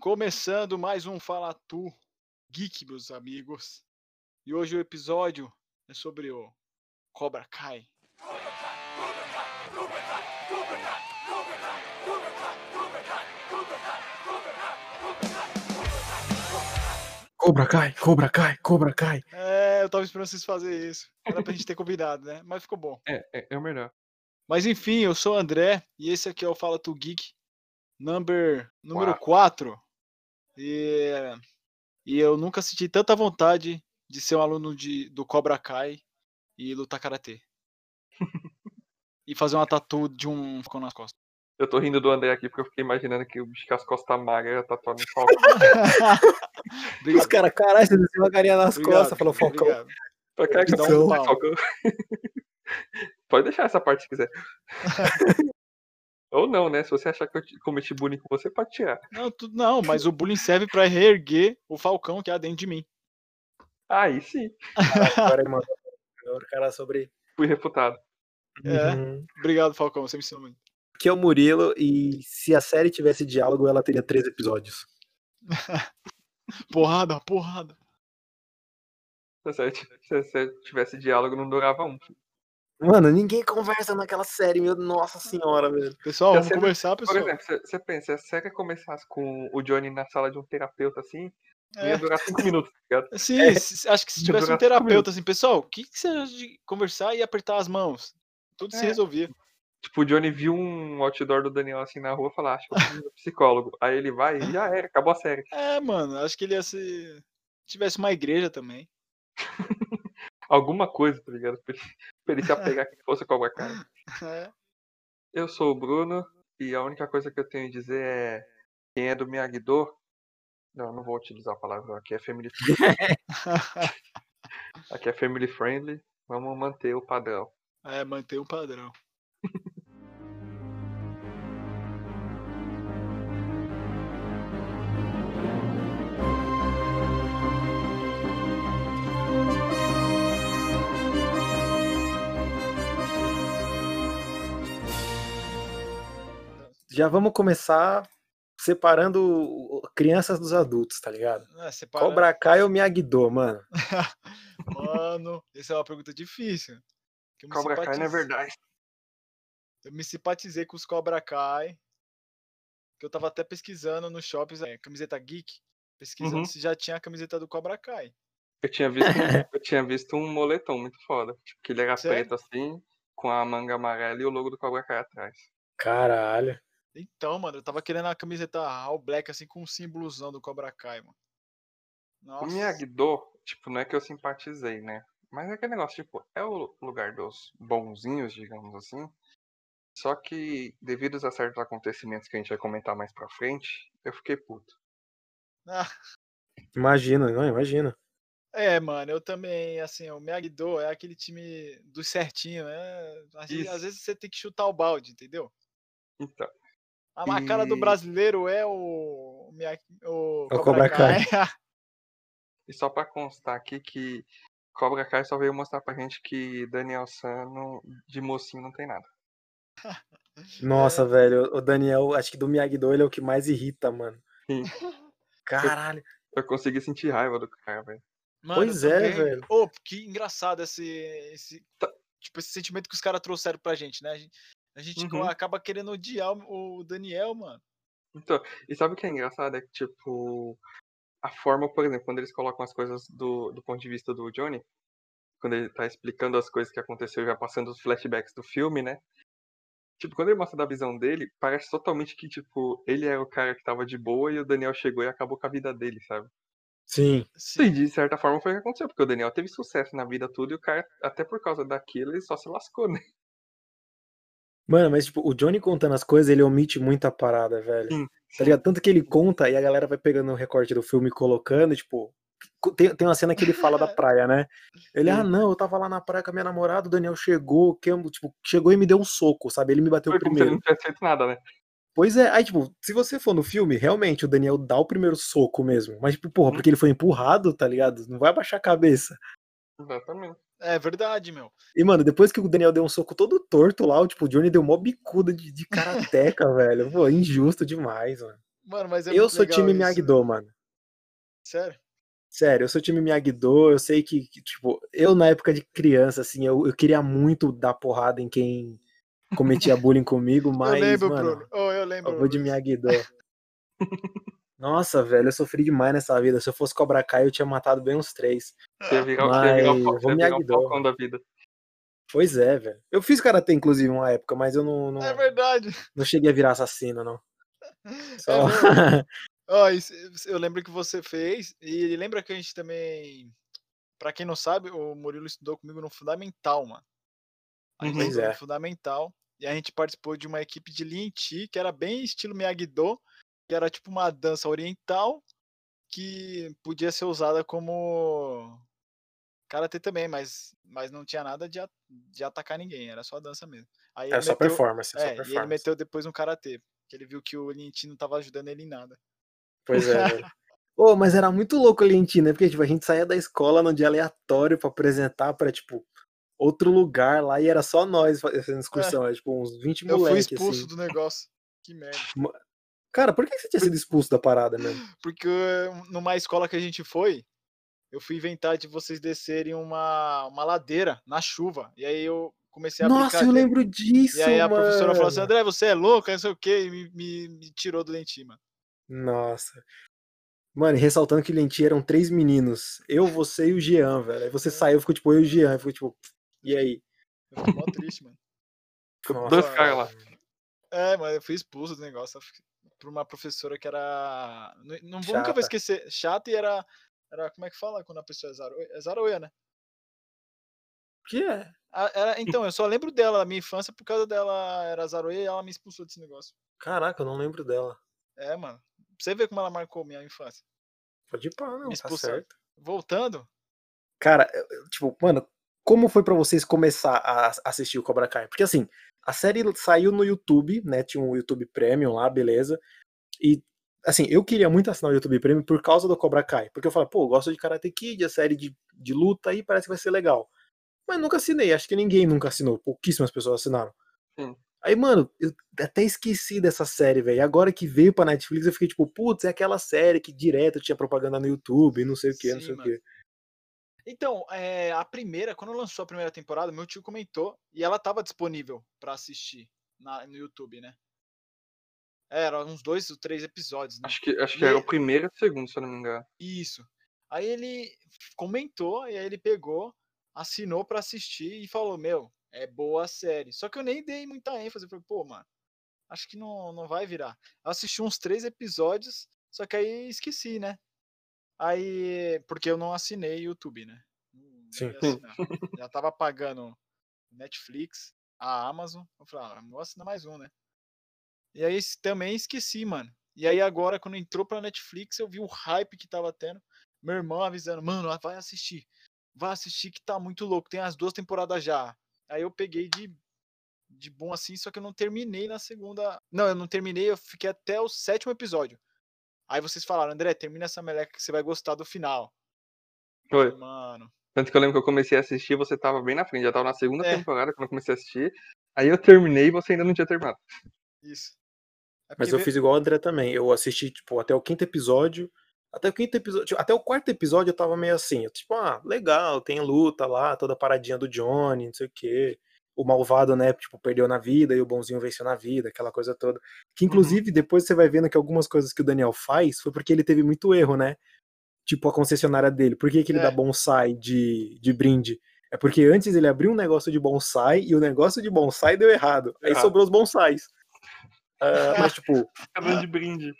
Começando mais um Fala Tu Geek, meus amigos. E hoje o episódio é sobre o Cobra Kai. Cobra Kai, Cobra Kai, Cobra Kai. É, eu tava esperando vocês fazerem isso. Era pra gente ter combinado, né? Mas ficou bom. É, é, é o melhor. Mas enfim, eu sou o André e esse aqui é o Fala Tu Geek, number, número Quatro. 4. E, e eu nunca senti tanta vontade de ser um aluno de, do Cobra Kai e lutar karatê. e fazer uma tatu de um falcão nas costas. Eu tô rindo do André aqui porque eu fiquei imaginando que o bicho com as costas magras ia tatuar no falcão. Os caras, caralho, você desceu uma carinha nas obrigado, costas, falou Falcão. obrigado. Pra cá que Dá um pau. falcão. Pode deixar essa parte se quiser. Ou não, né? Se você achar que eu cometi bullying com você, pode tirar. Não, tudo não, mas o bullying serve pra reerguer o falcão que há dentro de mim. Aí sim, Agora ele mandou o cara sobre. fui refutado. É. Uhum. Obrigado, Falcão, você me ensinou muito. Aqui é o Murilo e se a série tivesse diálogo, ela teria três episódios. Porrada, porrada. Se se você tivesse diálogo, não durava um. Mano, ninguém conversa naquela série, meu Nossa senhora, velho. Pessoal, Já vamos sempre- conversar, Por pessoal. exemplo, você, pensa, se a série começasse com o Johnny na sala de um terapeuta assim, É. ia durar cinco minutos, tá ligado? Sim, É. se- acho que se tivesse um terapeuta assim, pessoal, o que, que você acha de conversar e apertar as mãos? Tudo se É. resolvia. Tipo, o Johnny viu um outdoor do Daniel assim na rua e falou, acho que eu preciso de psicólogo. Aí ele vai e já era, acabou a série. É, mano, acho que ele ia se. Tivesse uma igreja também. Alguma coisa, tá ligado? Pra ele, pra ele se apegar que fosse Cobra Kai. É. Eu sou o Bruno e a única coisa que eu tenho a dizer é quem é do Miyagi-Do, não, não vou utilizar a palavra, aqui é family aqui é family friendly, vamos manter o padrão. É, manter um padrão. Já vamos começar separando crianças dos adultos, tá ligado? É, separando- Cobra Kai ou Miyagi-Do, mano? Mano, essa é uma pergunta difícil. Cobra Kai não é verdade. Eu me simpatizei com os Cobra Kai. Que eu tava até pesquisando no shopping, é, camiseta geek, pesquisando Uhum. se já tinha a camiseta do Cobra Kai. Eu tinha visto, um- eu tinha visto um moletom muito foda, tipo, que ele era Sério? preto assim, com a manga amarela e o logo do Cobra Kai atrás. Caralho. Então, mano, eu tava querendo a camiseta all black, assim, com um símbolozão do Cobra Kai, mano. O Nossa. Miyagi-Do, tipo, não é que eu simpatizei, né? Mas é aquele negócio, tipo, é o lugar dos bonzinhos, digamos assim. Só que, devido a certos acontecimentos que a gente vai comentar mais pra frente, eu fiquei puto. Ah, Imagina, não, imagina. é, mano, eu também, assim, o Miyagi-Do é aquele time do certinho, né? Às, vezes- às vezes você tem que chutar o balde, entendeu? Então, A, a cara do E- brasileiro é o, o, É o Cobra Kai. e só pra constar aqui que Cobra Kai só veio mostrar pra gente que Daniel San não- de mocinho não tem nada. Nossa, É. velho, o Daniel, acho que do Miyagi-Do ele é o que mais irrita, mano. Sim. Caralho. Eu consegui sentir raiva do cara, velho. Mano, Pois eu é, também. velho. Ô, que engraçado esse, esse. Tá. Tipo, esse sentimento que os caras trouxeram pra gente, né? A gente, a gente Uhum. acaba querendo odiar o Daniel, mano. Então, e sabe o que é engraçado? É que, tipo, a forma, por exemplo, quando eles colocam as coisas do, do ponto de vista do Johnny, quando ele tá explicando as coisas que aconteceu, já passando os flashbacks do filme, né? Tipo, quando ele mostra da visão dele, parece totalmente que, tipo, ele era o cara que tava de boa e o Daniel chegou e acabou com a vida dele, sabe? Sim. E Sim. de certa forma foi o que aconteceu, porque o Daniel teve sucesso na vida tudo e o cara, até por causa daquilo, ele só se lascou, né? Mano, mas tipo, o Johnny contando as coisas, ele omite muita parada, velho. Sim, Tá ligado? Tanto que ele conta e a galera vai pegando o recorte do filme e colocando, tipo. Tem, tem uma cena que ele fala da praia, né? Ele, ah, não, eu tava lá na praia com a minha namorada, o Daniel chegou, que, tipo, chegou e me deu um soco, sabe? Ele me bateu Foi como primeiro. não tivesse feito nada, né? Pois é, aí, tipo, se você for no filme, realmente o Daniel dá o primeiro soco mesmo. Mas, tipo, porra, Uhum. porque ele foi empurrado, tá ligado? Não vai abaixar a cabeça. Exatamente. É verdade, meu. E, mano, depois que o Daniel deu um soco todo torto lá, o, tipo, o Johnny deu mó bicuda de, de karateca, velho. Pô, injusto demais, mano. Mano, mas é eu sou time isso, Miyagi-Do, velho. mano. Sério? Sério, eu sou time Miyagi-Do, eu sei que, que, tipo, eu na época de criança, assim, eu, eu queria muito dar porrada em quem cometia bullying comigo, mas, eu lembro, mano, Bruno. Oh, eu lembro. eu vou de. Miyagi-Do. Nossa, velho, eu sofri demais nessa vida. Se eu fosse Cobra Kai, eu tinha matado bem uns três. Você ia virar, Mas vou o Miyagi-Do. Falcão da vida. Pois é, velho. Eu fiz Karatê, inclusive, uma época, mas eu não, não, É verdade. não cheguei a virar assassino, não. Só... É isso- eu lembro que você fez, e lembra que a gente também. Pra quem não sabe, o Murilo estudou comigo no Fundamental, mano. A gente Uhum. É. no Fundamental. E a gente participou de uma equipe de Lin Chi, que era bem estilo Miyagi-Do, que era tipo uma dança oriental que podia ser usada como karatê também, mas, mas não tinha nada de, a- de atacar ninguém, era só dança mesmo. Aí É ele só meteu- performance, é só é, e ele performance. meteu depois um karatê, que ele viu que o Chi não tava ajudando ele em nada. Pois é. Ô, mas era muito louco ali em Ti, né? Porque, tipo, a gente saía da escola num dia aleatório pra apresentar pra, tipo, outro lugar lá e era só nós fazendo excursão. Era, tipo, uns 20 Eu fui moleques, expulso assim. do negócio. Que merda. Cara, por que você tinha sido expulso da parada mesmo? Porque eh, numa escola que a gente foi, eu fui inventar de vocês descerem uma, uma ladeira na chuva. E aí eu comecei a Nossa, eu lembro disso, E aí a mano. professora falou assim, André, você é louco, não sei o quê, e me, me, me tirou do lentinho, mano. Nossa. Mano, ressaltando que Lenti eram três meninos. Eu, você e o Jean, velho. Aí você saiu, ficou tipo eu e o Jean. Ficou tipo, e aí? Eu fiquei mó triste, mano. Nossa, Dois caras lá. É, mas eu fui expulso do negócio por uma professora que era. Não, vou- nunca vou esquecer. Chata e era. Era. Como é que fala quando a pessoa é zaroia? É zaroia, né? Que é? Ah, era- então, eu só lembro dela, da minha infância, por causa dela era zaroia e ela me expulsou desse negócio. Caraca, eu não lembro dela. É, mano. Pra você ver como ela marcou minha infância. Pode ir pá, não, Me tá certo. Voltando, Cara, eu, tipo, mano, como foi pra vocês começar a assistir o Cobra Kai? Porque assim, a série saiu no YouTube, né? Tinha um YouTube Premium lá, beleza. E assim, eu queria muito assinar o YouTube Premium por causa do Cobra Kai. Porque eu falei, pô, eu gosto de Karate Kid, a série de, de luta aí parece que vai ser legal. Mas nunca assinei, acho que ninguém nunca assinou, pouquíssimas pessoas assinaram. Sim. Aí, mano, eu até esqueci dessa série, velho. Agora que veio pra Netflix, eu fiquei tipo, putz, é aquela série que direto tinha propaganda no YouTube, não sei o que, não sei o mano. que. Então, é, a primeira, quando lançou a primeira temporada, meu tio comentou e ela tava disponível pra assistir na- no YouTube, né? É, Era uns dois ou três episódios, né? Acho que, acho E que era o primeiro e o segundo, se eu não me engano. Isso. Aí ele comentou e aí ele pegou, assinou pra assistir e falou: Meu, é boa a série. Só que eu nem dei muita ênfase. Eu falei, pô, mano, acho que não, não vai virar. Eu assisti uns três episódios, só que aí esqueci, né? Aí, porque eu não assinei YouTube, né? Sim. Já tava pagando Netflix, a Amazon. Eu falei, ah, vou assinar mais um, né? E aí também esqueci, mano. E aí agora, quando entrou pra Netflix, eu vi o hype que tava tendo. Meu irmão avisando, mano, vai assistir. Vai assistir que tá muito louco. Tem as duas temporadas já. Aí eu peguei de, de bom assim, só que eu não terminei na segunda. Não, eu não terminei, eu fiquei até o sétimo episódio. Aí vocês falaram, André, termina essa meleca que você vai gostar do final. Foi. Mano. Tanto que eu lembro que eu comecei a assistir, você tava bem na frente, já tava na segunda É. temporada quando eu comecei a assistir. Aí eu terminei e você ainda não tinha terminado. Isso. É Mas eu vê- fiz igual o André também. Eu assisti, tipo, até o quinto episódio. Até o quinto episódio. tipo, Até o quarto episódio eu tava meio assim. eu, tipo, ah, legal, tem luta lá, toda a paradinha do Johnny, não sei o quê. O malvado, né, tipo, perdeu na vida e o bonzinho venceu na vida, aquela coisa toda. Que inclusive depois você vai vendo que algumas coisas que o Daniel faz foi porque ele teve muito erro, né? Tipo a concessionária dele. Por que, que ele É. dá bonsai de, de brinde? É porque antes ele abriu um negócio de bonsai e o negócio de bonsai deu errado. Aí Errado. sobrou os bonsais. Ah, mas, tipo, Acabando de brinde.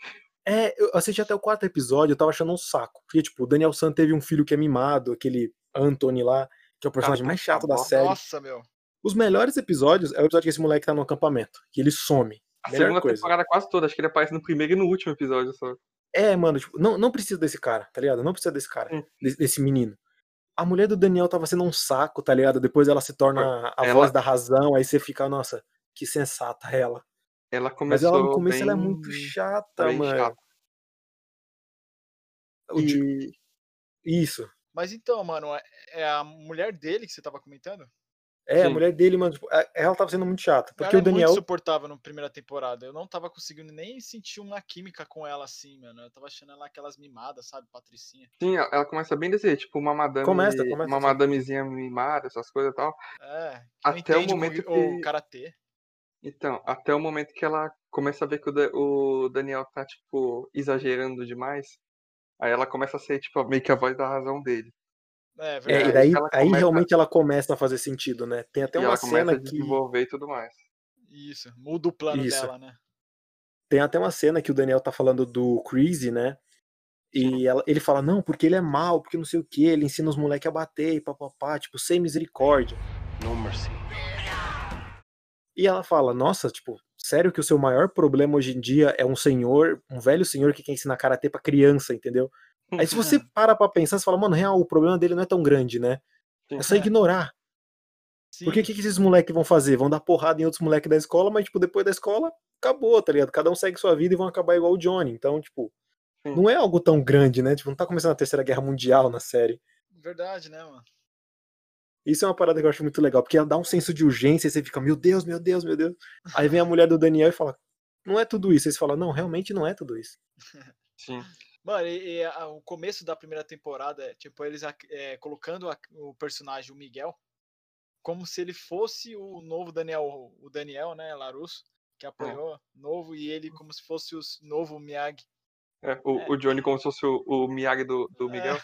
é, eu assisti até o quarto episódio, eu tava achando um saco. Porque, tipo, o Daniel San teve um filho que é mimado, aquele Anthony lá, que é o personagem mais chato da série. Nossa, meu. Os melhores episódios é o episódio que esse moleque tá no acampamento, que ele some. A Melhor segunda coisa. temporada quase toda, acho que ele aparece no primeiro e no último episódio só. É, mano, tipo, não, não precisa desse cara, tá ligado? Não precisa desse cara, desse, desse menino. A mulher do Daniel tava sendo um saco, tá ligado? Depois ela se torna a Ela- voz da razão, aí você fica, nossa, que sensata ela. Ela Mas começou ela no começo bem... ela é muito chata, bem mano. chata. E... Isso. Mas então, mano, é- é a mulher dele que você tava comentando? É, a Sim. mulher dele, mano, tipo, a- ela tava sendo muito chata. Porque ela o Daniel. é muito suportável na primeira temporada. Eu não tava conseguindo nem sentir uma química com ela assim, mano. Eu tava achando ela aquelas mimadas, sabe? Patricinha. Sim, ela começa bem desse jeito, tipo uma madame. Começa, começa uma assim. madamezinha mimada, essas coisas e tal. É. Até o momento o, o que- karatê. Então, até o momento que ela começa a ver que o, o Daniel tá, tipo, exagerando demais. Aí ela começa a ser, tipo, meio que a voz da razão dele. É, É, e daí, ela aí começa- realmente ela começa a fazer sentido, né? Tem até e uma ela cena a que. desenvolver e tudo mais. Isso. Muda o plano Isso. dela, né? Tem até uma cena que o Daniel tá falando do Crazy, né? E ela- ele fala, não, porque ele é mal, porque não sei o que, ele ensina os moleques a bater e papapá, tipo, sem misericórdia. No mercy. E ela fala, nossa, tipo, sério que o seu maior problema hoje em dia é um senhor, um velho senhor que quer ensinar karatê pra criança, entendeu? Aí se você para pra pensar, você fala, mano, real, o problema dele não é tão grande, né? É só ignorar. Sim. Porque o que, que esses moleques vão fazer? Vão dar porrada em outros moleques da escola, mas, tipo, depois da escola, acabou, tá ligado? Cada um segue sua vida e vão acabar igual o Johnny. Então, tipo, Sim. não é algo tão grande, né? Tipo, não tá começando a Terceira Guerra Mundial na série. Verdade, né, mano? Isso é uma parada que eu acho muito legal, porque ela dá um senso de urgência e você fica, meu Deus, meu Deus, meu Deus. Aí vem a mulher do Daniel e fala, não é tudo isso. Aí você fala, não, realmente não é tudo isso. Sim. Mano, e, e a- o começo da primeira temporada, é, tipo, eles é, colocando a- o personagem, o Miguel, como se ele fosse o novo Daniel, o Daniel, né, Larusso, que apanhou, novo, e ele como se fosse o novo Miyagi. É, o, É. o Johnny como se fosse o, o Miyagi do, do Miguel. É,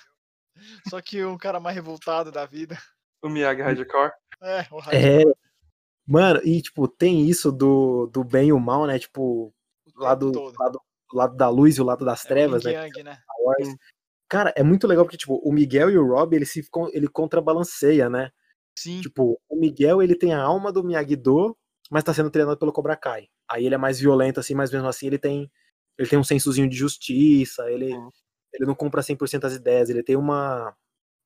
só que um cara mais revoltado da vida. O Miyagi Hardcore. É, o É. Hardcore, Mano, e, tipo, tem isso do, do bem e o mal, né? Tipo, o lado, tempo todo. Lado, lado da luz e o lado das É o trevas, né? Yang, né? Star Wars. Sim. Cara, é muito legal porque, tipo, o Miguel e o Rob, ele se ele contrabalanceia, né? Sim, Tipo, o Miguel, ele tem a alma do Miyagi-Do, mas tá sendo treinado pelo Cobra Kai. Aí ele é mais violento, assim, mas mesmo assim ele tem ele tem um sensozinho de justiça, ele, ele não compra 100% as ideias, ele tem uma,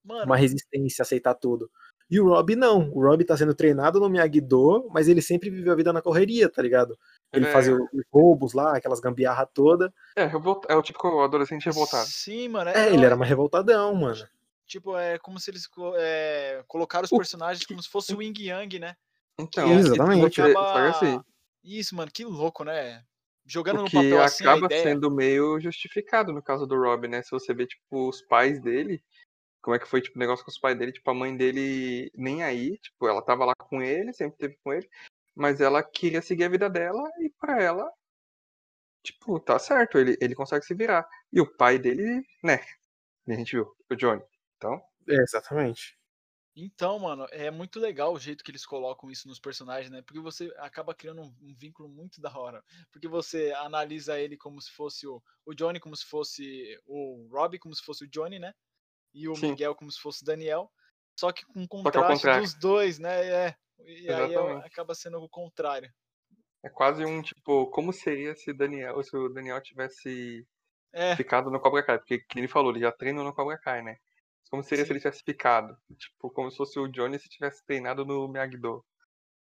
mano, uma resistência a aceitar tudo. E o Rob não, o Rob tá sendo treinado no Miyagi-Do, mas ele sempre viveu a vida na correria, tá ligado? Ele É. fazia os roubos lá, aquelas gambiarra toda. É, revolta, é o típico adolescente revoltado. sim, mano. É, ele era mais revoltadão, mano. Tipo, é como se eles co- é, colocaram os O personagens como se fosse o Yin Yang, né? Então, exatamente. Acaba- assim, Isso, mano, que louco, né? Jogando o no que papel assim a acaba ideia. sendo meio justificado no caso do Rob, né? Se você vê, tipo, os pais dele, como é que foi, tipo, o negócio com os pais dele, tipo, a mãe dele nem aí, tipo, ela tava lá com ele, sempre teve com ele, mas ela queria seguir a vida dela e pra ela, tipo, tá certo, ele, ele consegue se virar. E o pai dele, né? A gente viu, o Johnny. Então, É, exatamente. Então, mano, é muito legal o jeito que eles colocam isso nos personagens, né? Porque você acaba criando um, um vínculo muito da hora. Porque você analisa ele como se fosse o, o Johnny, como se fosse o Robbie, como se fosse o Johnny, né? E o Sim. Miguel como se fosse o Daniel. Só que com contraste contrário. dos dois, né? É. E aí é- Exatamente. acaba sendo o contrário. é quase um, tipo, como seria se Daniel, se o Daniel tivesse É, ficado no Cobra Kai, porque, que ele falou, ele já treina no Cobra Kai, né? Como seria se Sim. ele tivesse ficado? Tipo, como se fosse o Johnny se tivesse treinado no Miyagi-Do.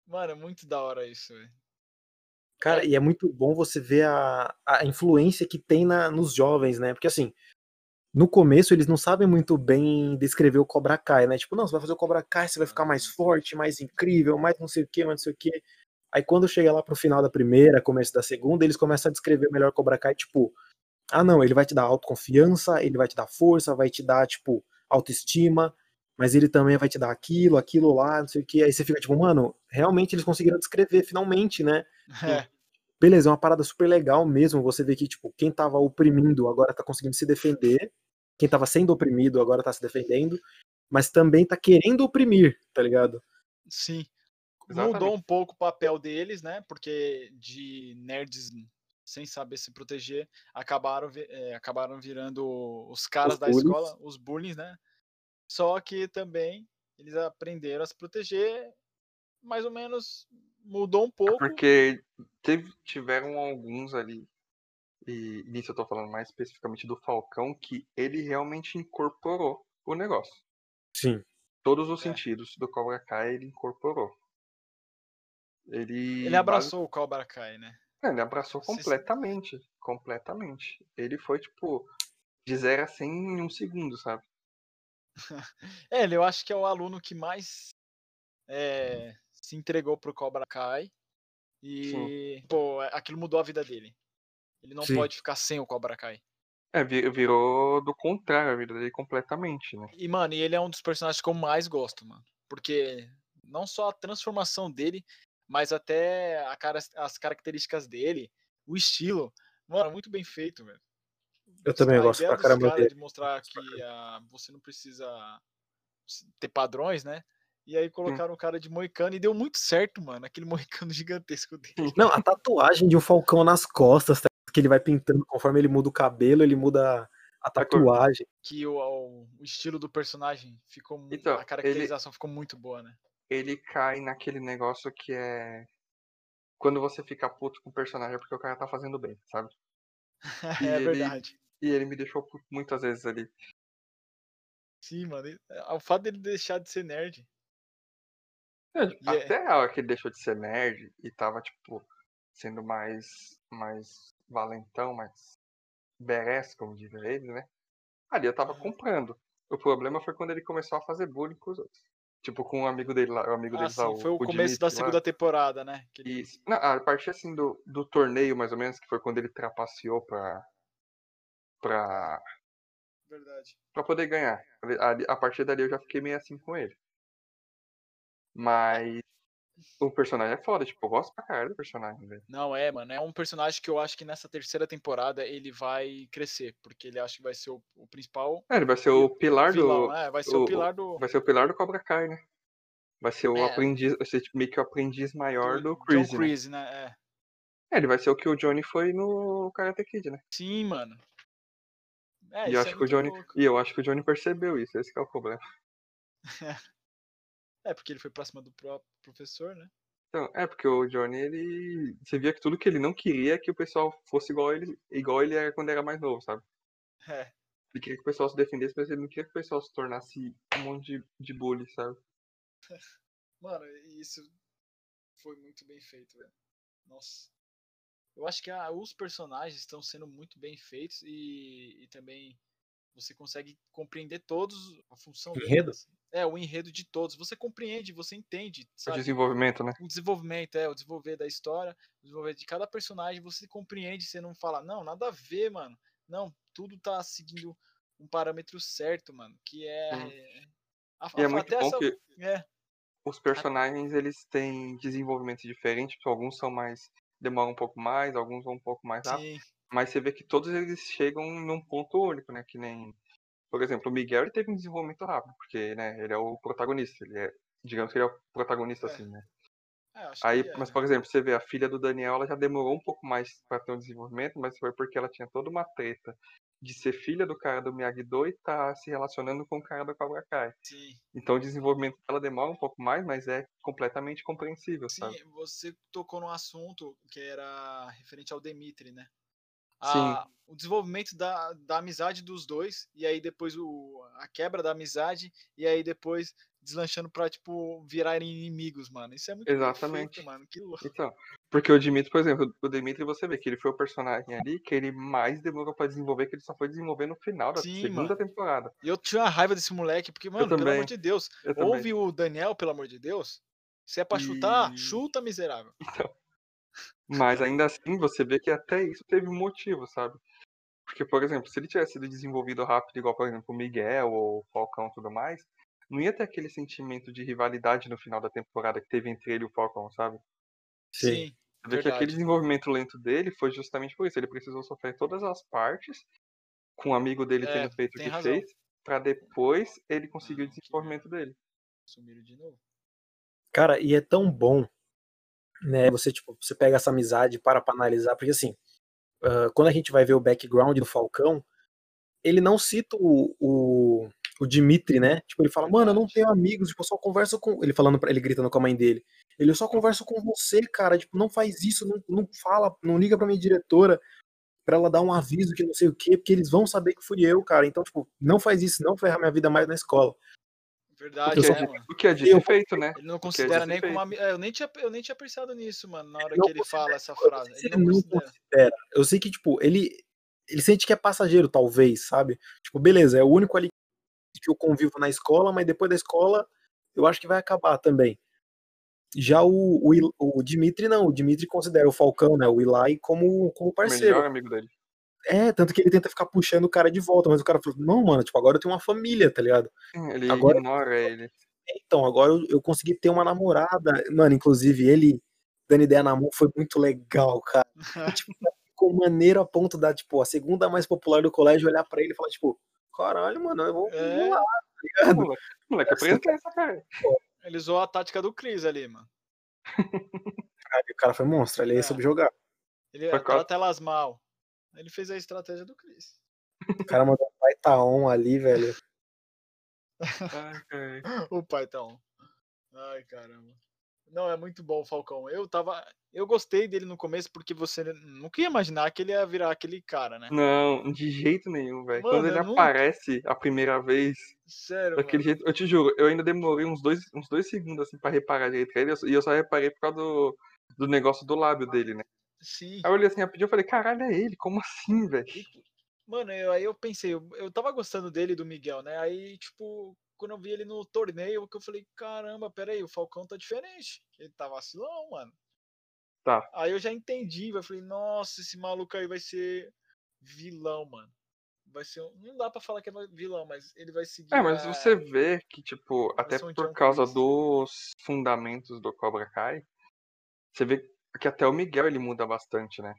mano, é muito da hora isso, velho. Cara, e é muito bom você ver a, a influência que tem na, nos jovens, né? Porque assim, no começo eles não sabem muito bem descrever o Cobra Kai, né? Tipo, não, você vai fazer o Cobra Kai, você vai ficar mais forte, mais incrível, mais não sei o que, mais não sei o que. Aí quando chega lá pro final da primeira, começo da segunda, eles começam a descrever melhor o Cobra Kai, tipo, ah não, ele vai te dar autoconfiança, ele vai te dar força, vai te dar, tipo, autoestima, mas ele também vai te dar aquilo, aquilo lá, não sei o que. Aí você fica tipo, mano, realmente eles conseguiram descrever finalmente, né? É, beleza, é uma parada super legal mesmo. Você vê que, tipo, quem tava oprimindo agora tá conseguindo se defender, quem tava sendo oprimido agora tá se defendendo, mas também tá querendo oprimir, tá ligado? sim. Exatamente. Mudou um pouco o papel deles, né? Porque de nerds sem saber se proteger, acabaram, é, acabaram virando os caras Os da bullies. escola, os bullies, né? Só que também eles aprenderam a se proteger, mais ou menos mudou um pouco. Porque teve, tiveram alguns ali, e nisso eu tô falando mais especificamente do Falcão, que ele realmente incorporou o negócio. Sim. Todos os É. sentidos do Cobra Kai ele incorporou. Ele, Ele abraçou o Cobra Kai, né? É, ele abraçou completamente. Completamente. Ele foi, tipo, de 0 a 100 em um segundo, sabe? É, ele eu acho que é o aluno que mais é, se entregou pro Cobra Kai e, pô, aquilo mudou a vida dele. Ele não Sim. pode ficar sem o Cobra Kai. É, vi- virou do contrário a vida dele completamente, né? E, mano, ele é um dos personagens que eu mais gosto, mano. Porque não só a transformação dele, mas até a cara, as características dele, o estilo. Mano, muito bem feito, velho. Eu também a gosto pra caramba caras dele. de mostrar que ah, você não precisa ter padrões, né? E aí colocaram o cara de moicano e deu muito certo, mano. Aquele moicano gigantesco dele. Não, a tatuagem de um falcão nas costas, tá? Que ele vai pintando conforme ele muda o cabelo, ele muda a tatuagem. Que o, o- estilo do personagem ficou mu- Então, A caracterização ficou muito boa, né? Ele cai naquele negócio que é. Quando você fica puto com o personagem é porque o cara tá fazendo bem, sabe? E é ele- verdade. E ele me deixou puto muitas vezes ali. Sim, mano. e- O fato dele deixar de ser nerd. É, é- Até a hora que ele deixou de ser nerd e tava, tipo, sendo mais, mais valentão, mais badass, como dizem eles, né? Ali eu tava Aham. comprando. O problema foi quando ele começou a fazer bullying com os outros. Tipo, com um amigo dele lá, o amigo Ah, dele lá, foi o o começo Dimitri da lá. segunda temporada, né? Que ele- Isso. Não, a partir assim do, do torneio, mais ou menos, que foi quando ele trapaceou pra. pra. Verdade. pra poder ganhar. Ali- A partir dali eu já fiquei meio assim com ele. Mas. O personagem é foda, tipo, eu gosto pra caralho do personagem, velho. Não, é, mano. É um personagem que eu acho que nessa terceira temporada ele vai crescer. Porque ele acha que vai ser o, o principal É, ele vai ser o pilar vilão. do. É, vai ser o, o- pilar do, Vai ser o pilar do Cobra Kai, né? Vai ser o É. aprendiz. Vai ser tipo, meio que o aprendiz maior do, John Chris. Né? Creasy, né? É. É, ele vai ser o que o Johnny foi no Karate Kid, né? Sim, mano. É, e, isso eu é acho que o Johnny, louco. e eu acho que o Johnny percebeu isso, esse que é o problema. É, porque ele foi pra cima do próprio professor, né? Então, é porque o Johnny, ele. Você via que tudo que ele não queria é que o pessoal fosse igual ele, igual ele era quando era mais novo, sabe? É. Ele queria que o pessoal se defendesse, mas ele não queria que o pessoal se tornasse um monte de, de bully, sabe? Mano, isso foi muito bem feito, velho. Nossa. Eu acho que a- os personagens estão sendo muito bem feitos e, e também você consegue compreender todos a função Enredo? assim. É, o enredo de todos. Você compreende, você entende, O sabe? desenvolvimento, né? O desenvolvimento, é, o desenvolver da história, o desenvolver de cada personagem, você compreende, você não fala, não, nada a ver, mano. Não, tudo tá seguindo um parâmetro certo, mano. Que é. Hum. a- E é a- muito até bom essa- que É, os personagens, eles têm desenvolvimento diferente, alguns são mais. demoram um pouco mais, alguns vão um pouco mais rápido. sim. Mas você vê que todos eles chegam num ponto único, né? Que nem. Por exemplo, o Miguel teve um desenvolvimento rápido, porque, né, ele é o protagonista. Ele é. Digamos que ele é o protagonista, É. assim, né? É, acho Aí, é, mas, né? por exemplo, você vê a filha do Daniel, ela já demorou um pouco mais pra ter um desenvolvimento, mas foi porque ela tinha toda uma treta de ser filha do cara do Miyagi-Do e tá se relacionando com o cara do Cobra Kai. Sim. Então o desenvolvimento dela demora um pouco mais, mas é completamente compreensível, sabe? Sim, você tocou num assunto que era referente ao Dimitri, né? A, o desenvolvimento da, da amizade dos dois, e aí depois o, a quebra da amizade, e aí depois deslanchando pra, tipo, virarem inimigos, mano. Isso é muito Exatamente. feito, mano. Que louco. Então, porque o Dimitri, por exemplo, o Dimitri você vê que ele foi o personagem ali que ele mais demorou pra desenvolver, que ele só foi desenvolver no final da Sim, segunda mano. temporada. E eu tinha uma raiva desse moleque, porque, mano, pelo também. amor de Deus, Eu também. ouve o Daniel, pelo amor de Deus. Se é pra chutar, E- chuta, miserável. Mas ainda assim, você vê que até isso teve um motivo, sabe? Porque, por exemplo, se ele tivesse sido desenvolvido rápido, igual, por exemplo, o Miguel ou o Falcão e tudo mais, não ia ter aquele sentimento de rivalidade no final da temporada que teve entre ele e o Falcão, sabe? Sim. Você vê que aquele desenvolvimento lento dele foi justamente por isso. Ele precisou sofrer todas as partes, com o amigo dele É, tendo feito o que razão. fez, pra depois ele conseguir Ah, o que desenvolvimento dele. Sumiram de novo. Cara, e é tão bom, né? Você, tipo, você pega essa amizade para pra analisar, porque assim, ah, quando a gente vai ver o background do Falcão, ele não cita o, o, o Dimitri, né? Tipo, ele fala, mano, eu não tenho amigos, tipo, eu só converso com. Ele falando para ele gritando com a mãe dele. Ele eu só converso com você, cara. Tipo, não faz isso, não, não fala, não liga pra minha diretora pra ela dar um aviso que não sei o quê, porque eles vão saber que fui eu, cara. Então, tipo, não faz isso, não ferrar minha vida mais na escola. Verdade, eu mano? O que é dito feito, né? Ele não Porque considera é nem como desfeito. ami... é, eu nem tinha eu nem tinha pensado nisso, mano, na hora que ele fala essa frase. Ele ele não considera. considera. Eu sei que, tipo, ele, ele sente que é passageiro, talvez, sabe? Tipo, beleza, é o único ali que eu convivo na escola, mas depois da escola eu acho que vai acabar também. Já o, o, o Dimitri não, o Dimitri considera o Falcão, né, o Eli como, como O parceiro. melhor amigo dele. É, tanto que ele tenta ficar puxando o cara de volta, mas o cara falou, não, mano, tipo, agora eu tenho uma família, tá ligado? Ele Agora- ignora ele. Então, agora eu, eu consegui ter uma namorada. Mano, inclusive, ele dando ideia na mão foi muito legal, cara. E, tipo, ficou maneiro a ponto da, tipo, a segunda mais popular do colégio olhar pra ele e falar, tipo, caralho, mano, eu vou, É. vou lá, tá ligado? Moleque, moleque apresenta essa cara. Ele zoou a tática do Chris ali, mano. Cara, e o cara foi monstro, ele É. aí soube jogar. Ele trata elas mal. Ele fez a estratégia do Chris. O cara mandou um pai on ali, velho. Ai, cara. O pai tá on. Ai, caramba. Não, é muito bom o Falcão. Eu tava. Eu gostei dele no começo porque você nunca ia imaginar que ele ia virar aquele cara, né? Não, de jeito nenhum, velho. Quando ele aparece a primeira vez, Sério. daquele mano. jeito, eu te juro, eu ainda demorei uns dois, uns dois segundos assim pra reparar direito ele, e eu só reparei por causa do, do negócio do lábio dele, né? Sim. Aí eu olhei assim rapidinho e falei, caralho, é ele, como assim, velho? Mano, eu- aí eu pensei, eu, eu tava gostando dele do Miguel, né? Aí, tipo, quando eu vi ele no torneio, que eu falei, caramba, peraí, o Falcão tá diferente. Ele tá vacilão, mano. Tá. Aí eu já entendi, eu falei, nossa, esse maluco aí vai ser vilão, mano. Vai ser. um- Não dá pra falar que é vilão, mas ele vai seguir. É, mas a- você vê que, tipo, até ser um por causa Chris. dos fundamentos do Cobra Kai, você vê que até o Miguel ele muda bastante, né?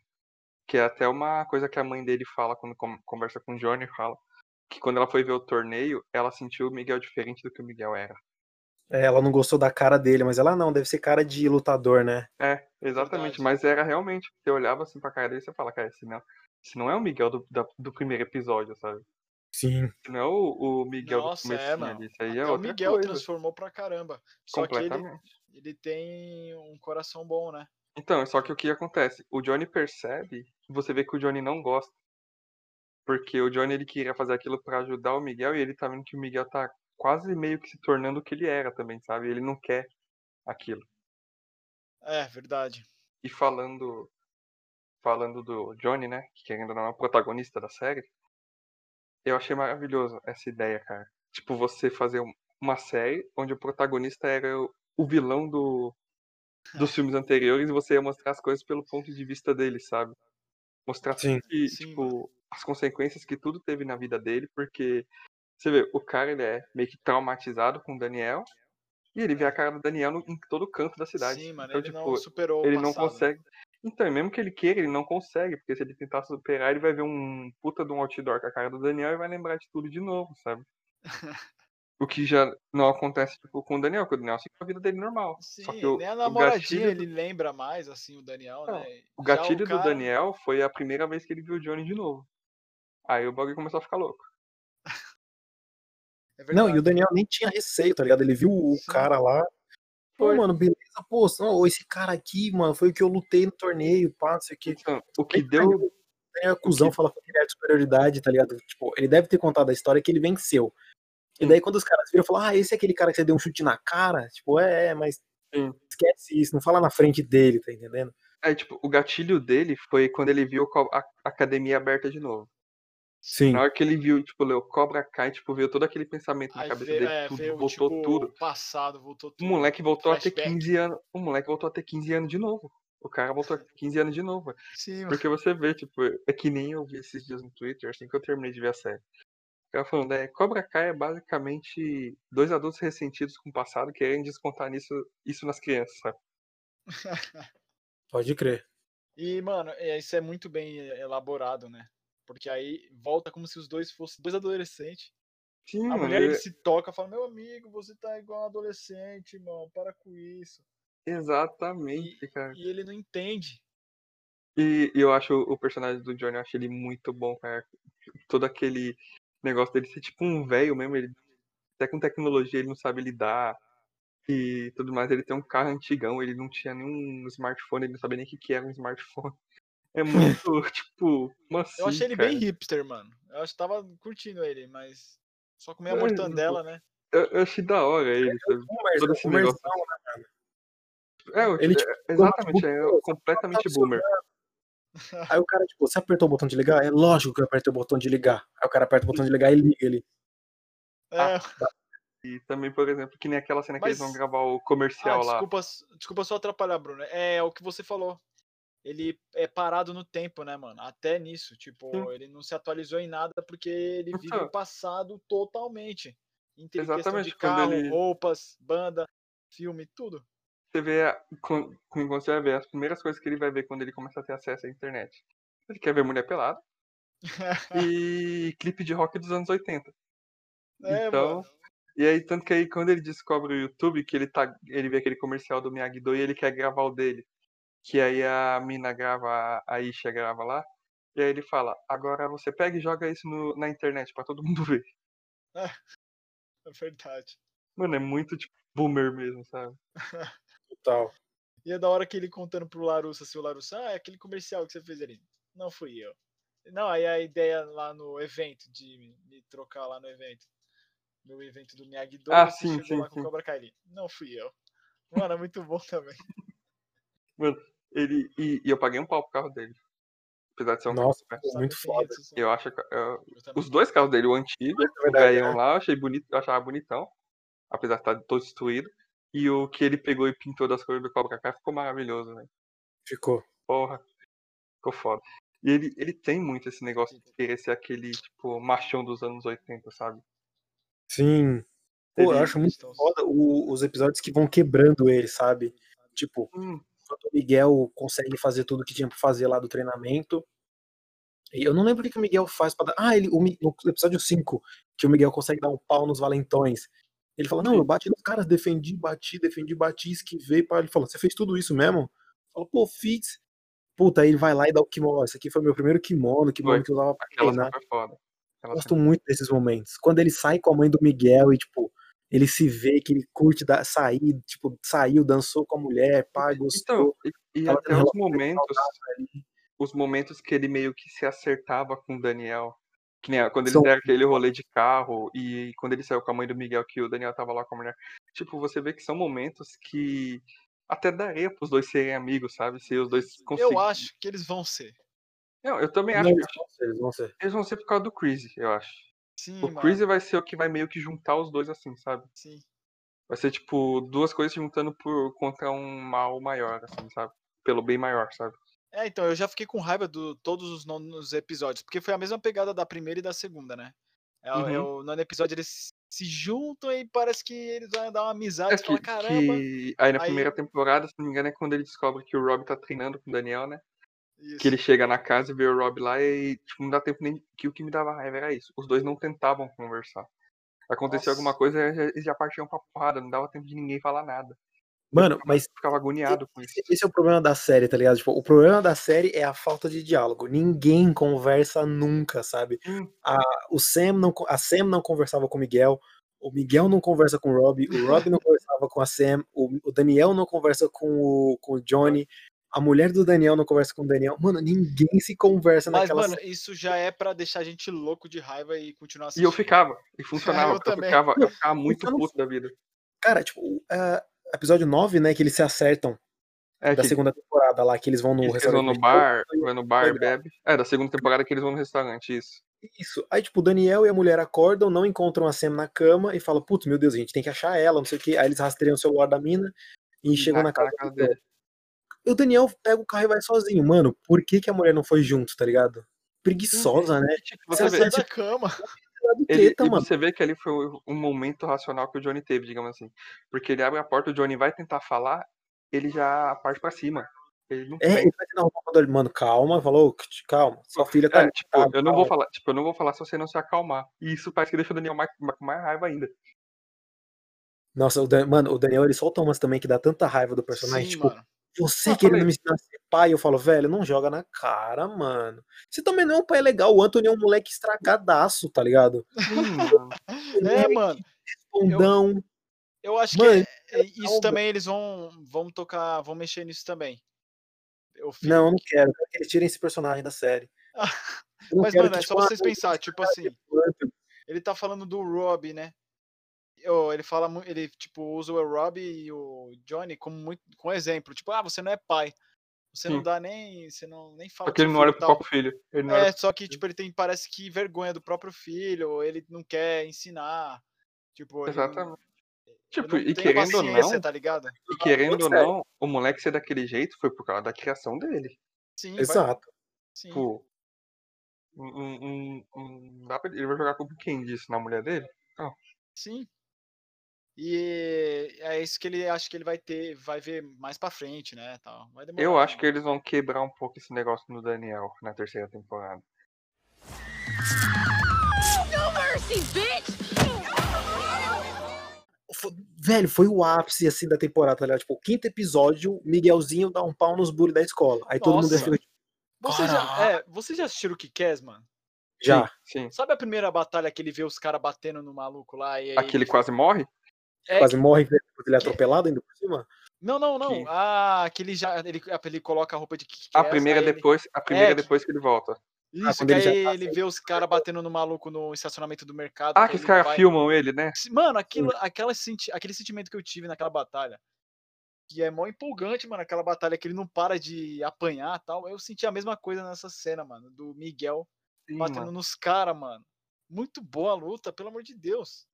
Que é até uma coisa que a mãe dele fala quando conversa com o Johnny, fala que quando ela foi ver o torneio, ela sentiu o Miguel diferente do que o Miguel era. É, ela não gostou da cara dele, mas ela não, deve ser cara de lutador, né? É, exatamente, Verdade. mas era realmente, você olhava assim pra cara dele e você fala, cara, esse não, esse não é o Miguel do, da- do primeiro episódio, sabe? Sim. Esse não é o, o Miguel Nossa, do é, comecinho mano. ali, isso aí Até é o Miguel coisa, transformou pra caramba. Só que ele, ele tem um coração bom, né? Então, só que o que acontece? O Johnny percebe, você vê que o Johnny não gosta. Porque o Johnny ele queria fazer aquilo pra ajudar o Miguel e ele tá vendo que o Miguel tá quase meio que se tornando o que ele era também, sabe? Ele não quer aquilo. É, verdade. E falando falando do Johnny, né, que querendo ou não é o protagonista da série, eu achei maravilhoso essa ideia, cara. Tipo, você fazer um- uma série onde o protagonista era o vilão do, dos filmes anteriores e você ia mostrar as coisas pelo ponto de vista dele, sabe? Mostrar Sim. que, Sim, tipo, as consequências que tudo teve na vida dele, porque você vê, o cara ele é meio que traumatizado com o Daniel e ele vê a cara do Daniel no- em todo canto da cidade. Sim, mano, então, ele tipo, não superou o ele não passado. consegue. Então, e mesmo que ele queira, ele não consegue, porque se ele tentar superar, ele vai ver um puta de um outdoor com a cara do Daniel e vai lembrar de tudo de novo, sabe? o que já não acontece tipo, com o Daniel, porque o Daniel fica a vida dele normal. Sim, Só que o, nem a o namoradinha gatilho, ele lembra mais, assim, o Daniel, Não, né? o gatilho cara- do Daniel foi a primeira vez que ele viu o Johnny de novo. Aí o bagulho começou a ficar louco. É Não, e o Daniel nem tinha receio, tá ligado? Ele viu o Sim. cara lá. Pô, Foi. mano, beleza, pô, não, esse cara aqui, mano, foi o que eu lutei no torneio, pá, não sei o que. Então, o que deu. O Daniel é cuzão, fala com ele é de superioridade, tá ligado? Tipo, ele deve ter contado a história que ele venceu. E daí quando os caras viram, falam, ah, esse é aquele cara que você deu um chute na cara? Tipo, é, é, mas Sim. esquece isso, não fala na frente dele, tá entendendo? É, tipo, o gatilho dele foi quando ele viu a academia aberta de novo. Sim. Na hora que ele viu, tipo, leu Cobra Kai, tipo, veio todo aquele pensamento na Aí cabeça veio, dele, é, tudo, veio, voltou tipo, tudo. o passado, voltou O tudo. moleque voltou a ter Flashback. 15 anos. O moleque voltou a ter 15 anos de novo. O cara voltou a ter 15 anos de novo. Sim. Porque você vê, tipo, é que nem eu vi esses dias no Twitter, assim que eu terminei de ver a série. O cara falando, é, Cobra Kai é basicamente dois adultos ressentidos com o passado querendo descontar nisso, isso nas crianças, sabe? Pode crer. E, mano, é, isso é muito bem elaborado, né? Porque aí volta como se os dois fossem dois adolescentes. Sim, A mano. mulher ele se toca e fala, meu amigo, você tá igual um adolescente, mano, para com isso. Exatamente, cara. E ele não entende. E, e eu acho o personagem do Johnny, eu acho ele muito bom, cara. Todo aquele negócio dele ser tipo um velho mesmo, ele até com tecnologia ele não sabe lidar e tudo mais. Ele tem um carro antigão, ele não tinha nenhum smartphone, ele não sabia nem o que, que era um smartphone. É muito, tipo, como assim, Eu achei ele cara? bem hipster, mano. Eu acho que tava curtindo ele, mas só comer a É, mortandela, né? Eu, eu achei da hora ele, sabe? Todo esse negócio. É, eu- Ele, é, tipo, exatamente, é completamente boomer. Aí o cara, tipo, você apertou o botão de ligar? É lógico que eu apertei o botão de ligar. Aí o cara aperta o botão de ligar e liga ele. É, E também, por exemplo, que nem aquela cena que eles vão Mas- gravar o Ah, comercial lá. desculpa, desculpa só atrapalhar, Bruno. É o que você falou. Ele é parado no tempo, né, mano? Até nisso. Tipo, Sim. ele não se atualizou em nada porque ele vive Então. o passado totalmente. Em questão Exatamente, de carro, ele- roupas, banda, filme, tudo. Você vê, com- com- você vai ver as primeiras coisas que ele vai ver quando ele começa a ter acesso à internet. Ele quer ver mulher pelada e clipe de rock dos anos 80. É, Então, mano. E aí, tanto que aí quando ele descobre o YouTube, que ele tá. Ele vê aquele comercial do Miyagi-Do e ele quer gravar o dele. Que aí a mina grava, a Isha grava lá. E aí ele fala, agora você pega e joga isso no- na internet pra todo mundo ver. É verdade. Mano, é muito tipo boomer mesmo, sabe? Total. E é da hora que ele contando pro Larussa, assim, o Larussa, ah, é aquele comercial que você fez ali. Não fui eu. Não, aí a ideia lá no evento, de me- trocar lá no evento. No evento do Miyagi-Do, Ah, você sim, chegou sim, lá com sim. o Cobra Kai. Não fui eu. Mano, é muito bom também. Ele, e, e eu paguei um pau pro carro dele. Apesar de ser um Nossa, carro muito foda. Eu acho que. eu- eu os dois carros dele, o antigo, É o velhão é. lá, eu achei bonito, eu achava bonitão. Apesar de estar todo destruído. E o que ele pegou e pintou das cores do Cobra Kai ficou maravilhoso, né? Ficou. Porra, ficou foda. E ele, ele tem muito esse negócio de querer ser aquele, tipo, machão dos anos 80, sabe? Sim. Pô, eu acho muito foda o- os episódios que vão quebrando ele, sabe? Tipo, Hum, quando o Miguel consegue fazer tudo que tinha pra fazer lá do treinamento. E eu não lembro o que, que o Miguel faz pra dar. Ah, ele, o no episódio 5, que o Miguel consegue dar um pau nos valentões. Ele fala, não, eu bati nos caras, defendi, bati, defendi, bati, esquivei. Pá. Ele fala, você fez tudo isso mesmo? Fala, pô, fiz. Puta, aí ele vai lá e dá o kimono. Esse aqui foi meu primeiro kimono, kimono Foi. que eu usava pra aquela treinar. foda. Aquela Gosto muito desses momentos. Quando ele sai com a mãe do Miguel e, tipo, ele se vê que ele curte da, sair, tipo, saiu, dançou com a mulher, pá, Então, gostou. e, e Tava até os momentos, os momentos que ele meio que se acertava com o Daniel. Que nem quando eles São- deram aquele rolê de carro e quando ele saiu com a mãe do Miguel, que o Daniel tava lá com a mulher. Tipo, você vê que são momentos que até daria pros dois serem amigos, sabe? Se os dois conseguirem. Eu acho que eles vão ser. Não, eu também Não, acho eles que vão ser, eles vão ser. eles vão ser por causa do Chris, eu acho. Sim, O mano. Chris vai ser o que vai meio que juntar os dois assim, sabe? Sim. Vai ser tipo duas coisas se juntando por contra um mal maior, assim, sabe? Pelo bem maior, sabe? É, então, eu já fiquei com raiva de todos os nonos episódios, porque foi a mesma pegada da primeira e da segunda, né? É, é Uhum. o nono episódio, eles se juntam e parece que eles vão dar uma amizade, É que, fala, caramba. que aí na Aí- primeira temporada, se não me engano, é quando ele descobre que o Rob tá treinando com o Daniel, né? Isso. Que ele chega na casa e vê o Rob lá e tipo, não dá tempo nem. Que o que me dava raiva era isso. Os dois não tentavam conversar. Acontecia Nossa. alguma coisa e eles já partiam pra porrada, não dava tempo de ninguém falar nada. Mano, Eu ficava- mas ficava agoniado com isso. esse, é o problema da série, tá ligado? Tipo, o problema da série é a falta de diálogo. Ninguém conversa nunca, sabe? Hum. A, o Sam não, a Sam não conversava com o Miguel, o Miguel não conversa com o Rob, o Rob não conversava com a Sam, o, o Daniel não conversa com o, com o Johnny, a mulher do Daniel não conversa com o Daniel. Mano, ninguém se conversa Mas, naquela mano, série. isso já é pra deixar a gente louco de raiva e continuar E assistindo. eu ficava, e funcionava, Eu porque eu também. ficava, eu ficava muito puto da vida. Cara, tipo, é, episódio 9, né, que eles se acertam É da que segunda temporada lá, que eles vão no eles vão restaurante. no mexicano. bar, vai no bar, bebe. É, da segunda temporada que eles vão no restaurante, isso. Isso. Aí, tipo, o Daniel e a mulher acordam, não encontram a Sam na cama e falam, putz, meu Deus, a gente tem que achar ela, não sei o quê. Aí eles rastreiam o celular da mina e chegam na tá casa, dele. E o Daniel pega o carro e vai sozinho. Mano, por que, que a mulher não foi junto, tá ligado? Preguiçosa, né? E, tipo, Você você sai da cama. Do ele, treta, e mano. você vê que ali foi um momento racional que o Johnny teve, digamos assim. Porque ele abre a porta, o Johnny vai tentar falar, ele já parte pra cima. Ele não É, ele vai tentar arrumar. Mano, calma, falou, calma. Sua filha tá. É, tipo, tá- eu não vou falar, tipo, eu não vou falar se você não se acalmar. E isso parece que deixa o Daniel mais, com mais raiva ainda. Nossa, o Dan- mano, o Daniel ele solta umas também que dá tanta raiva do personagem. Sim, tipo, mano. Você Ah, querendo falei. me ensinar a ser pai, eu falo, velho, não joga na cara, mano. Você também não é um pai legal. O Anthony é um moleque estragadaço, tá ligado? Hum. É, mano. Condão. Eu acho Mano, que é- é- isso também eles vão, vão tocar, vão mexer nisso também. Eu fico- Não, eu não quero. Eu quero que eles tirem esse personagem da série. Eu Mas, mano, que, é só tipo, ah, vocês pensar, tipo assim, ele tá falando do Rob, né? Ele fala, ele tipo usa o Rob e o Johnny como muito, com exemplo, tipo, ah, você não é pai, você não Sim. dá nem, você não nem fala. Porque ele não olha pro próprio filho. Ele não É, só que tipo ele tem parece que vergonha do próprio filho, ele não quer ensinar. Tipo, ele, Exatamente. ele Tipo, não e querendo ou não, tá ligado? e querendo ou não, o moleque ser daquele jeito foi por causa da criação dele. Sim, vai- Exato. sim. Tipo, um, um, um- um- dá pra- ele vai jogar com quem disse? Na mulher dele? Sim. E é isso que ele acha que ele vai ter, vai ver mais pra frente, né? Tal. Vai demorar. Eu acho que né? eles vão quebrar um pouco esse negócio no Daniel na terceira temporada. mercy, bitch! Velho, foi o ápice assim da temporada, tá ligado? Tipo, o quinto episódio, Miguelzinho dá um pau nos bullies da escola. Aí todo mundo Nossa. fica, Você já, é, você já assistiu o Kikés, mano? já. Sim. Sabe a primeira batalha que ele vê os caras batendo no maluco lá e Aquele ele- quase morre? É, Quase morre depois ele é atropelado ainda por cima. Não, não, não. Que- Ah, que ele já ele, ele coloca a roupa de. A primeira aí ele- depois, a primeira É, que- depois que ele volta. Isso, quando que ele aí tá ele vê os caras batendo no maluco no estacionamento do mercado. Ah, que os caras vai- filmam ele, né? Mano, aquilo, aquela senti... aquele sentimento que eu tive naquela batalha, que é mó empolgante, mano, aquela batalha que ele não para de apanhar e tal. Eu senti a mesma coisa nessa cena, mano, do Miguel Sim, batendo mano. nos caras, mano. Muito boa a luta, pelo amor de Deus.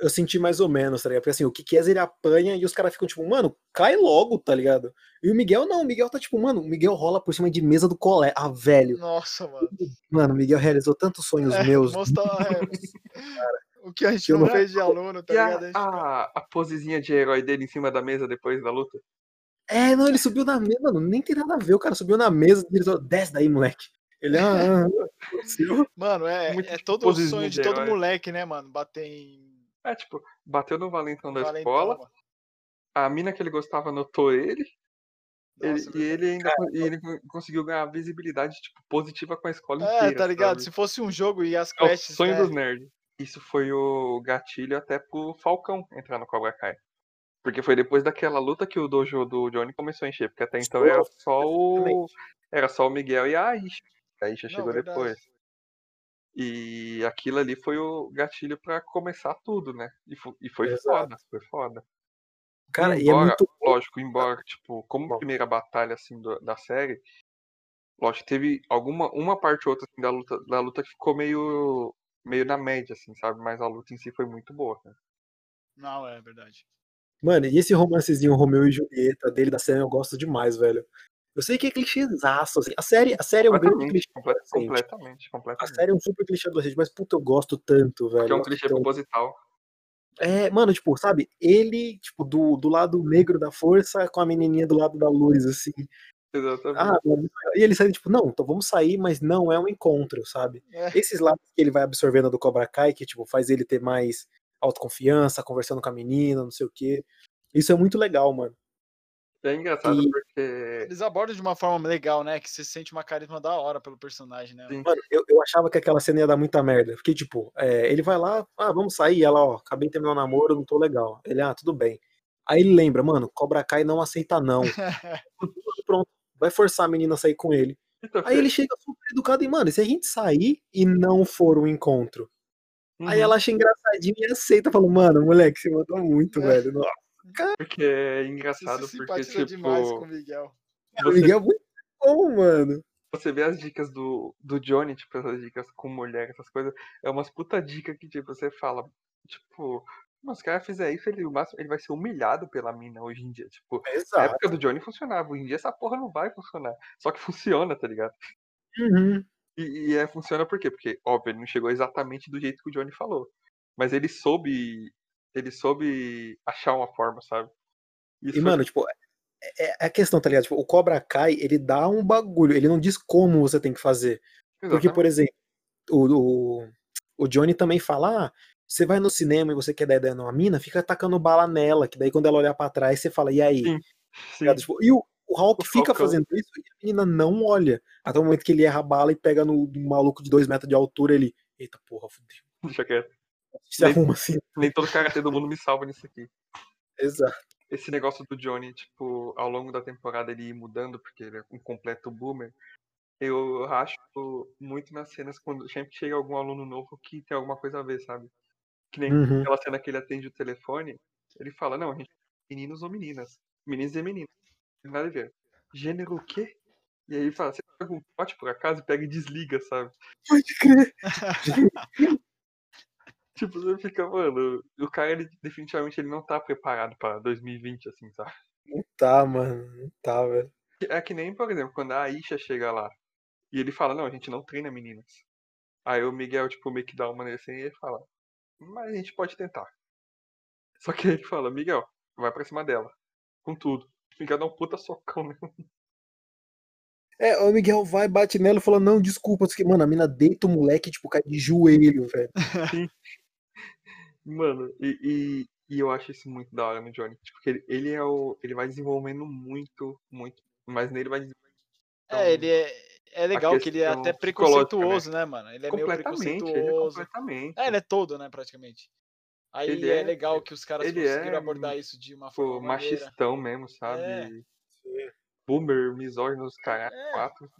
Eu- senti mais ou menos, tá ligado? Porque assim, o que ele apanha e os caras ficam tipo, mano, cai logo, tá ligado? E o Miguel não, o Miguel tá tipo, mano, o Miguel rola por cima de mesa do colé. Ah, velho. Nossa, mano. Mano, o Miguel realizou tantos sonhos É, meus. mostra, é, o que a gente não não- fez de aluno, tá E ligado? A a, gente- a, a posezinha de herói dele em cima da mesa depois da luta? É, não, ele subiu na mesa, mano, nem tem nada a ver. O cara subiu na mesa e ele falou, desce daí, moleque. Ele, ah, desceu. Mano, é, é todo o posezinha sonho de de todo moleque, né, mano? Bater em. É, tipo, bateu no valentão da Valentão, escola, mano. a mina que ele gostava notou ele, ele- Nossa, e ele ainda con- e ele con- conseguiu ganhar visibilidade, tipo, positiva com a escola É, inteira, tá ligado? sabe? Se fosse um jogo e as É o quests. sonho né? dos nerds. Isso foi o gatilho até pro Falcão entrar no Cobra Kai. Porque foi depois daquela luta que o dojo do Johnny começou a encher, porque até então era só o. Exatamente. Era só o Miguel e a Aisha. A Aisha Não, chegou verdade. depois. E aquilo ali foi o gatilho pra começar tudo, né? E, fo- e foi Exato. foda, foi foda. Cara, e é Embora, muito. lógico, embora, tipo, como Bom. primeira batalha, assim, do- da série, lógico, teve alguma, uma parte ou outra, assim, da luta, da luta que ficou meio, meio na média, assim, sabe? Mas a luta em si foi muito boa, né? Não, é verdade. Mano, e esse romancezinho Romeu e Julieta dele da série eu gosto demais, velho. Eu sei que é clichêzaço, assim. A série, a série é um grande Completamente, clichê. comple- adolescente. completamente, A completamente. série é um super clichê adolescente, mas puta, eu gosto tanto, velho. Porque é um clichê tanto. proposital. É, mano, tipo, sabe, ele, tipo, do, do lado negro da força com a menininha do lado da luz, assim. Exatamente. Ah, e ele sai, tipo, não, então vamos sair, mas não é um encontro, sabe? É. Esses lados que ele vai absorvendo do Cobra Kai, que, tipo, faz ele ter mais autoconfiança, conversando com a menina, não sei o quê. Isso é muito legal, mano. É engraçado E- porque. Eles abordam de uma forma legal, né? Que você sente uma carisma da hora pelo personagem, né? Sim. Mano, eu, eu achava que aquela cena ia dar muita merda. Porque, tipo, é, ele vai lá, ah, vamos sair, ela, ó, acabei de terminar o namoro, não tô legal. Ele, ah, tudo bem. Aí ele lembra, mano, Cobra Kai não aceita não. Pronto, vai forçar a menina a sair com ele. Então, Aí ele chega super educado e, mano, e se a gente sair e não for um encontro? Aí Uhum. ela acha engraçadinho e aceita, falou, mano, moleque, você mandou muito, É. velho. Nossa, Porque é engraçado se porque, simpatiza demais com o tipo, Miguel. o você, Miguel é muito bom, mano. você vê as dicas do, do Johnny, tipo, essas dicas com mulher, essas coisas, é umas puta dica que, tipo, você fala, tipo, mas se o cara fizer isso, ele, o máximo- ele vai ser humilhado pela mina hoje em dia. Tipo, na Exato. época do Johnny funcionava, hoje em dia essa porra não vai funcionar. Só que funciona, tá ligado? Uhum. E, e é, funciona por quê? Porque, óbvio, ele não chegou exatamente do jeito que o Johnny falou. Mas ele soube. Ele soube achar uma forma, sabe? Isso E, mano, tipo, é, é a questão, tá ligado? Tipo, o Cobra Kai, ele dá um bagulho, ele não diz como você tem que fazer. Porque, por exemplo, o, o, o Johnny também fala: ah, você vai no cinema e você quer dar ideia numa mina, fica atacando bala nela, que daí quando ela olhar pra trás, você fala, e aí? Sim. Sim, Ligado? Tipo, e o, o Hulk O fica Falcão. fazendo isso e a menina não olha. Até o momento que ele erra a bala e pega no, no maluco de dois metros de altura, ele. Eita porra, fudeu. deixa quieto. Se Nem- arruma assim. Nem todo karatê do mundo me salva nisso aqui. Exato. Esse negócio do Johnny, tipo, ao longo da temporada ele ir mudando, porque ele é um completo boomer. Eu acho muito nas cenas quando sempre chega algum aluno novo que tem alguma coisa a ver, sabe? Que nem Uhum. aquela cena que ele atende o telefone, ele fala, não, a gente meninos ou meninas. Meninos e meninas. Não tem nada a ver. Gênero o quê? E aí ele fala, você pega um pote por acaso e pega e desliga, sabe? Pode crer. Tipo, você fica, mano, o cara, ele, definitivamente, ele não tá preparado pra 2020, assim, sabe? Não tá, mano. Não tá, velho. É que nem, por exemplo, quando a Aisha chega lá e ele fala, não, a gente não treina meninas. Aí o Miguel, tipo, meio que dá uma nesse e ele fala, mas a gente pode tentar. Só que ele fala, Miguel, vai pra cima dela. Com tudo. Fica dá um puta socão mesmo. É, o Miguel vai, bate nela e fala, não, desculpa. Mano, a mina deita o moleque, tipo, cai de joelho, velho. Mano, e, e, e eu acho isso muito da hora no Johnny. Tipo, ele, ele é o. Ele vai desenvolvendo muito, muito. Mas nele vai desenvolvendo. É, ele é, é legal que ele é até psicológica, preconceituoso, né, mano? Ele é meio completamente, ele é preconceituoso. completamente. É, ele é todo, né, praticamente. Aí Ele é, é- legal que os caras ele conseguiram é, abordar isso de uma Tipo, forma maneira. machistão mesmo, sabe? É. Boomer, misógino, os caras É. quatro.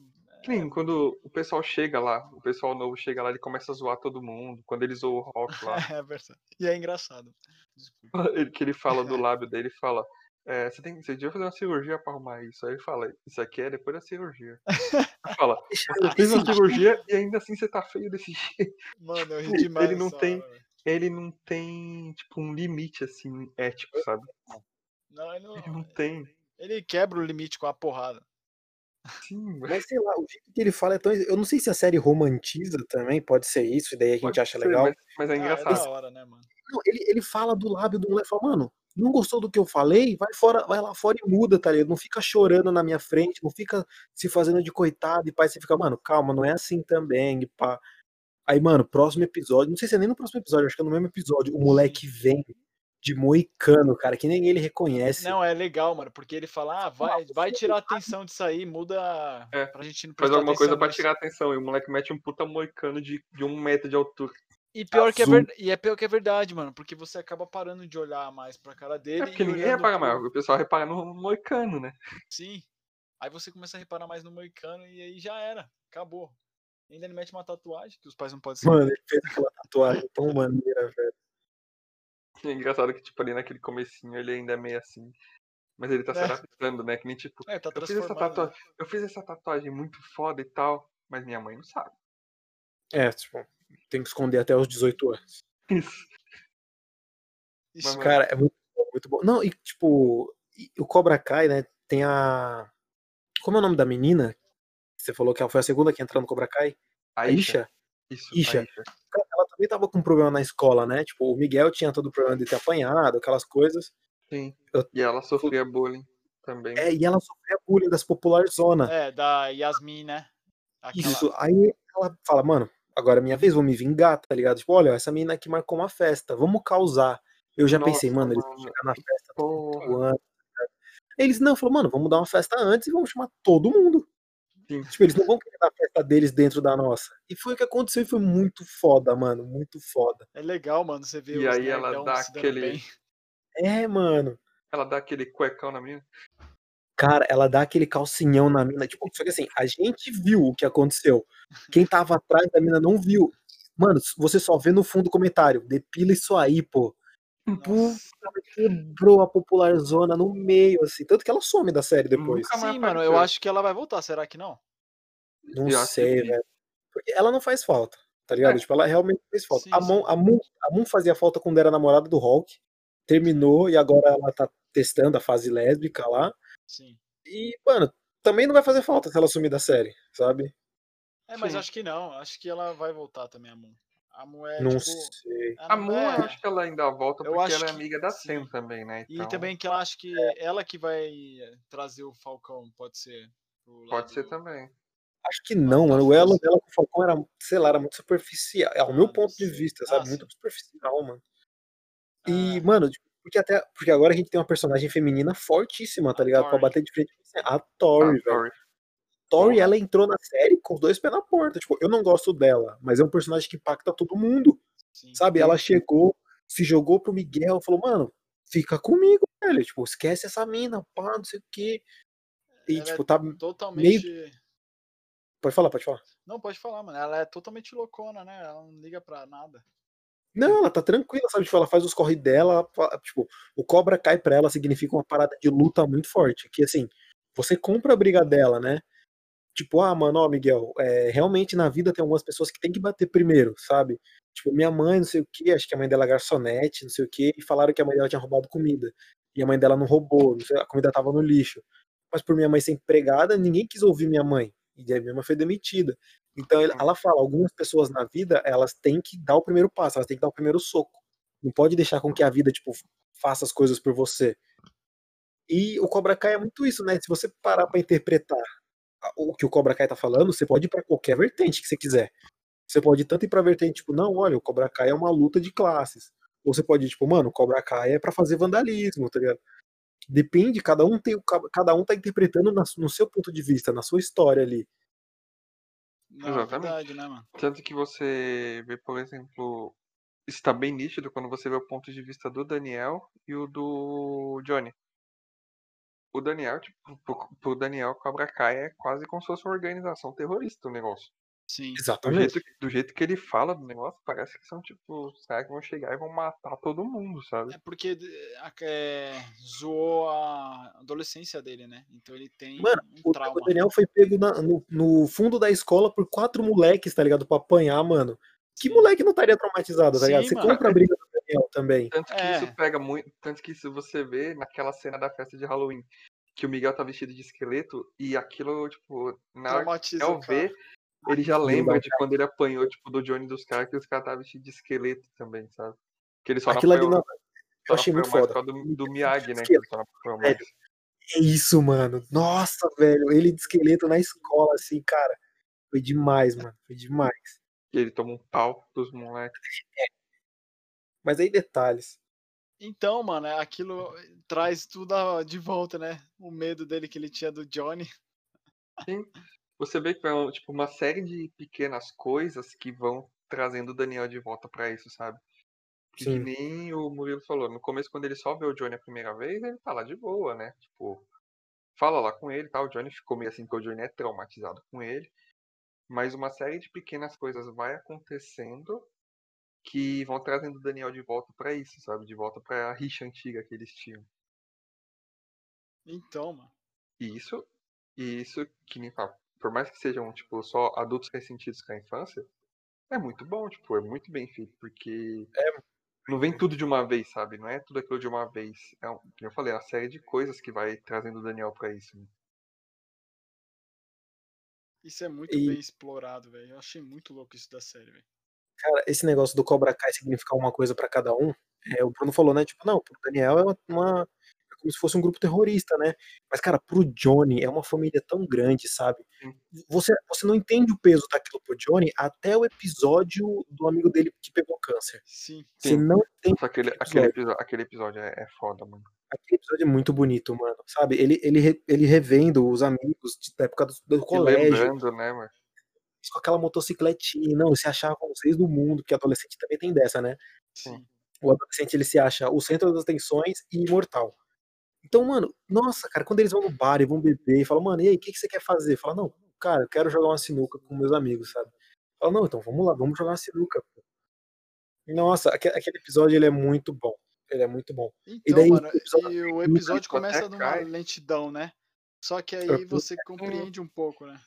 Nem quando o pessoal chega lá, o pessoal novo chega lá, ele começa a zoar todo mundo. Quando ele zoa o Rock lá, É verdade. E é engraçado. Desculpa. ele- que ele fala do lábio dele, fala. É, você, tem, você devia fazer uma cirurgia pra arrumar isso. Aí ele fala, isso aqui é depois da cirurgia. Aí fala, você fez uma cirurgia e ainda assim você tá feio desse jeito. Mano, eu ri Ele demais. não nessa tem-. Ele não tem, tipo, um limite, assim, ético, sabe? Não, ele não. Ele não tem. Ele quebra o limite com a porrada. Sim, mas sei lá, o jeito que ele fala é tão. Eu não sei se a série romantiza também, pode ser isso, e daí a gente pode acha ser, legal. Mas, mas é Ah, é engraçado. da hora, né, mano? Não, ele, ele fala do lábio do moleque, fala, mano, não gostou do que eu falei? Vai fora, vai lá fora e muda, tá ligado? Não fica chorando na minha frente, não fica se fazendo de coitado e pai, você fica, mano, calma, não é assim também, e pá. Aí, mano, próximo episódio, não sei se é nem no próximo episódio, acho que é no mesmo episódio, o moleque vem de moicano, cara, que nem ele reconhece. Não, é legal, mano, porque ele fala, ah, vai, vai tirar a atenção disso aí, muda É, pra gente não Faz alguma coisa pra nisso. tirar a atenção. E o moleque mete um puta moicano de, de um metro de altura. E pior que é ver... e é pior que é verdade, mano, porque você acaba parando de olhar mais pra cara dele É porque e ninguém repara pro- mais. O pessoal repara no moicano, né? Sim. Aí você começa a reparar mais no moicano e aí já era, acabou. Ainda ele mete uma tatuagem que os pais não podem saber. Mano, ele fez aquela tatuagem tão maneira, velho. É engraçado que, tipo, ali naquele comecinho ele ainda é meio assim. Mas ele tá se É. adaptando, né? Que nem tipo, É, tá eu fiz, essa transformando. tatuagem, eu fiz essa tatuagem muito foda e tal, mas minha mãe não sabe. É, tipo, tem que esconder até os 18 anos. Isso. Mas, Cara, é muito bom, muito bom. Não, e tipo, o Cobra Kai, né, tem a... Como é o nome da menina? Você falou que ela foi a segunda que entrou no Cobra Kai? A Isha? Isso, Isha. Cara, Ela também tava com problema na escola, né? Tipo, o Miguel tinha todo o problema de ter apanhado, aquelas coisas. Sim. Eu- E ela sofria bullying também. É, e ela sofria bullying das popular zona. É, da Yasmin, né? Aquela- Isso. Aí ela fala, mano, agora é minha vez, vou me vingar, tá ligado? Tipo, olha, essa menina aqui marcou uma festa, vamos causar. Eu já Nossa, pensei, mano, eles vão chegar na festa Porra. voando. Eles não, falou, mano, vamos dar uma festa antes e vamos chamar todo mundo. Sim. Tipo, eles não vão querer dar a festa deles dentro da nossa. E foi o que aconteceu e foi muito foda, mano. Muito foda. É legal, mano, você vê E os aí ela dá aquele- bem. É, mano. Ela dá aquele cuecão na minha. Cara, ela dá aquele calcinhão na mina. Tipo, só que assim, a gente viu o que aconteceu. Quem tava atrás da mina não viu. Mano, você só vê no fundo do comentário. Depila isso aí, pô. Nossa. Quebrou a popular zona no meio, assim. Tanto que ela some da série depois. Nunca mais Sim, mano, eu acho que ela vai voltar, será que não? Não Eu sei, que- velho. Porque ela não faz falta, tá ligado? É. Tipo, ela realmente fez falta. Sim, a, Mon, a, Moon, a Moon fazia falta quando era namorada do Hulk. Terminou e agora ela tá testando a fase lésbica lá. Sim. E, mano, também não vai fazer falta se ela sumir da série, sabe? É, mas Sim. acho que não. Acho que ela vai voltar também, a Moon. A Moon é, não tipo... sei. ela A não Moon, é- eu acho que ela ainda volta Eu porque acho ela é que- amiga da sim. Sam também, né? E Então, também que ela acha que ela que vai trazer o Falcão, pode ser. pode ser do- também. Acho que não, tá mano. O elo dela com o Falcão era, sei lá, era muito superficial. É o Ah, meu ponto de sei. vista, Ah, sabe? muito sim. superficial, mano. E, Ah. mano, tipo, porque até. Porque agora a gente tem uma personagem feminina fortíssima, tá A ligado? Pra Tori. bater de frente com você. A Ah, Tori, velho. Tori, ela entrou na série com os dois pés na porta. Tipo, eu não gosto dela, mas é um personagem que impacta todo mundo, Sim. sabe? Ela chegou, se jogou pro Miguel, falou, mano, fica comigo, velho. Tipo, esquece essa mina, pá, não sei o quê. E, Ela é tipo, tá. Totalmente. Pode falar, pode falar. Não, pode falar, mano. Ela é totalmente loucona, né? Ela não liga pra nada. Não, ela tá tranquila, sabe? Tipo, ela faz os corre dela, tipo, o cobra cai pra ela significa uma parada de luta muito forte. Que assim, você compra a briga dela, né? Tipo, ah, mano, ó, Miguel, é, realmente na vida tem algumas pessoas que tem que bater primeiro, sabe? Tipo, minha mãe, não sei o que, acho que a mãe dela é garçonete, não sei o que, e falaram que a mãe dela tinha roubado comida. E a mãe dela não roubou, não sei, a comida tava no lixo. Mas por minha mãe ser empregada, ninguém quis ouvir minha mãe. E a minha mãe foi demitida. Então ele- ela fala, algumas pessoas na vida, elas têm que dar o primeiro passo, elas têm que dar o primeiro soco. Não pode deixar com que a vida, tipo, faça as coisas por você. E o Cobra Kai é muito isso, né? Se você parar pra interpretar o que o Cobra Kai tá falando, você pode ir pra qualquer vertente que você quiser. Você pode tanto ir pra vertente, tipo, não, olha, o Cobra Kai é uma luta de classes. Ou você pode ir, tipo, mano, o Cobra Kai é pra fazer vandalismo, tá ligado? Depende, cada um tem, o- cada um tá interpretando na- no seu ponto de vista, na sua história ali. Não, é Exatamente. verdade, né, mano? Tanto que você vê, por exemplo, está bem nítido quando você vê o ponto de vista do Daniel e o do Johnny. O Daniel, tipo, pro, pro Daniel, Cobra Kai é quase como se fosse uma organização terrorista o negócio. Sim. Do Exatamente. jeito, do jeito que ele fala do negócio, parece que são, tipo, os caras que vão chegar e vão matar todo mundo, sabe? É porque a- é, zoou a adolescência dele, né? Então ele tem Mano, um O, trauma. o Daniel foi pego na- no, no fundo da escola por quatro moleques, tá ligado? Pra apanhar, mano. Que moleque não estaria traumatizado, tá ligado? Sim, Você mano. compra a briga do Daniel também. Tanto que É. isso pega muito. Tanto que isso você vê naquela cena da festa de Halloween. Que o Miguel tá vestido de esqueleto e aquilo, tipo, na hora que o ver, ele já lembra de quando ele apanhou, tipo, do Johnny dos caras, que os caras estavam vestidos de esqueleto também, sabe? Que ele só Aquilo não ali não, eu achei muito foda. do, do Miyagi, né? Mais. É isso, mano. Nossa, velho. Ele de esqueleto na escola, assim, cara. Foi demais, mano. Foi demais. E ele toma um pau dos moleques. Mas aí detalhes. Então, mano, é aquilo traz tudo de volta, né? O medo dele que ele tinha do Johnny. Sim. Você vê que é tipo, uma série de pequenas coisas que vão trazendo o Daniel de volta pra isso, sabe? Que, que nem o Murilo falou, no começo, quando ele só vê o Johnny a primeira vez, ele tá lá de boa, né? Tipo, fala lá com ele, tá? O Johnny ficou meio assim, porque o Johnny é traumatizado com ele. Mas uma série de pequenas coisas vai acontecendo que vão trazendo o Daniel de volta pra isso, sabe? De volta pra rixa antiga que eles tinham. Então, mano. E isso, e isso que nem fala, por mais que sejam, tipo, só adultos ressentidos com a infância, é muito bom, tipo, é muito bem feito, porque não vem tudo de uma vez, sabe? Não é tudo aquilo de uma vez. É, como eu falei, é uma série de coisas que vai trazendo o Daniel pra isso. né? Isso é muito E- bem explorado, velho. Eu achei muito louco isso da série, velho. Cara, esse negócio do Cobra Kai significar uma coisa pra cada um, é, o Bruno falou, né? Tipo, não, pro Daniel é uma, uma- é como se fosse um grupo terrorista, né? Mas, cara, pro Johnny é uma família tão grande, sabe? Você, você não entende o peso daquilo pro Johnny até o episódio do amigo dele que pegou câncer. Sim. Você Sim. não Só aquele, aquele episódio. aquele episódio é, é foda, mano. Aquele episódio é muito bonito, mano. Sabe? Ele, ele, ele revendo os amigos da época do, do colégio, lembrando, né, mano? Com aquela motocicletinha. Não, se achavam os reis do mundo, que adolescente também tem dessa, né? Sim. o adolescente ele se acha o centro das atenções e imortal. Então, mano, nossa, cara, quando eles vão no bar e vão beber e falam, mano, e aí, o que, que você quer fazer? Fala, não, cara, eu quero jogar uma sinuca com meus amigos, sabe? Fala, não, então vamos lá, vamos jogar uma sinuca. pô. Nossa, aque- aquele episódio ele é muito bom. Ele é muito bom. Então, daí, mano, o episódio e o episódio começa numa cai. lentidão, né? Só que aí você compreende um pouco, né?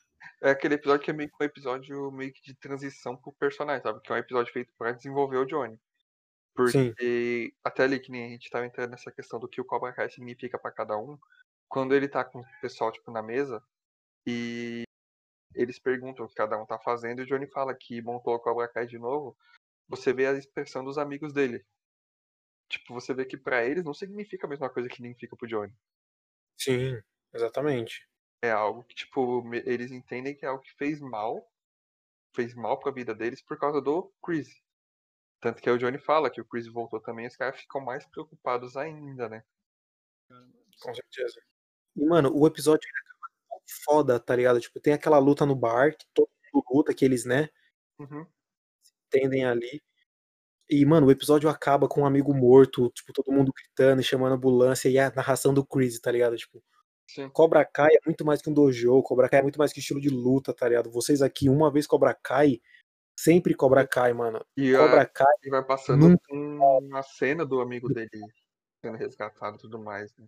É aquele episódio que é meio que um episódio meio que de transição pro personagem, sabe? Que é um episódio feito pra desenvolver o Johnny. Sim. Porque até ali que nem a gente tava entrando nessa questão do que o Cobra Kai significa pra cada um, quando ele tá com o pessoal, tipo, na mesa, e eles perguntam o que cada um tá fazendo, e o Johnny fala que montou o Cobra Kai de novo, você vê a expressão dos amigos dele. Tipo, você vê que pra eles não significa a mesma coisa que significa pro Johnny. Sim, exatamente. É algo que, tipo, eles entendem que é algo que fez mal, fez mal pra vida deles por causa do Chris. Tanto que aí o Johnny fala que o Chris voltou também, os caras ficam mais preocupados ainda, né? Com certeza. E, mano, o episódio tão foda, tá ligado? Tipo, tem aquela luta no bar, que todo mundo luta, que eles, né, Uhum. entendem ali. E, mano, o episódio acaba com um amigo morto, tipo, todo mundo gritando e chamando a ambulância e a narração do Chris, tá ligado? Tipo, Sim. Cobra Kai é muito mais que um dojo, Cobra Kai é muito mais que estilo de luta, tá ligado? Vocês aqui, uma vez Cobra Kai, sempre Cobra Kai, mano. E Cobra a, Kai, e vai passando nunca- com a cena do amigo dele sendo resgatado e tudo mais, né?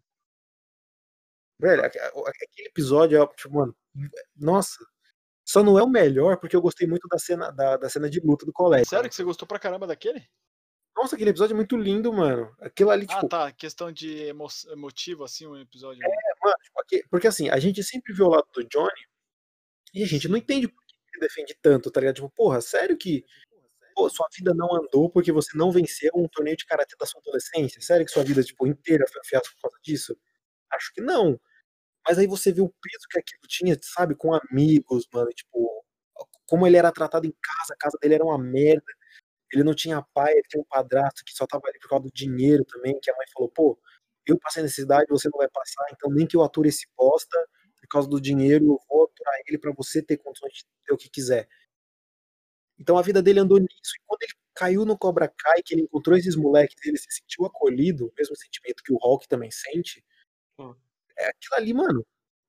velho, aque- aque- aquele episódio é, tipo, mano, nossa, Só não é o melhor porque eu gostei muito da cena, da, da cena de luta do colégio. Sério que você gostou pra caramba daquele? Nossa, aquele episódio é muito lindo, mano. Aquilo ali, tipo, Ah, tá. Questão de emo emotivo, assim, um episódio. Aqui- porque assim, a gente sempre vê o lado do Johnny e a gente não entende por que ele defende tanto, tá ligado? Tipo, porra, sério que pô, sua vida não andou porque você não venceu um torneio de karatê da sua adolescência? Sério que sua vida, tipo, inteira foi um fiasco por causa disso? Acho que não. Mas aí você vê o peso que aquilo tinha, sabe, com amigos, mano, tipo, como ele era tratado em casa, a casa dele era uma merda. Ele não tinha pai, ele tinha um padrasto que só tava ali por causa do dinheiro também, que a mãe falou, pô, eu passei necessidade, você não vai passar, então nem que eu ature esse bosta, por causa do dinheiro, eu vou aturar ele pra você ter condições de ter o que quiser. Então a vida dele andou nisso. E quando ele caiu no Cobra Kai, que ele encontrou esses moleques, ele se sentiu acolhido, o mesmo sentimento que o Hulk também sente. Hum. É aquilo ali, mano.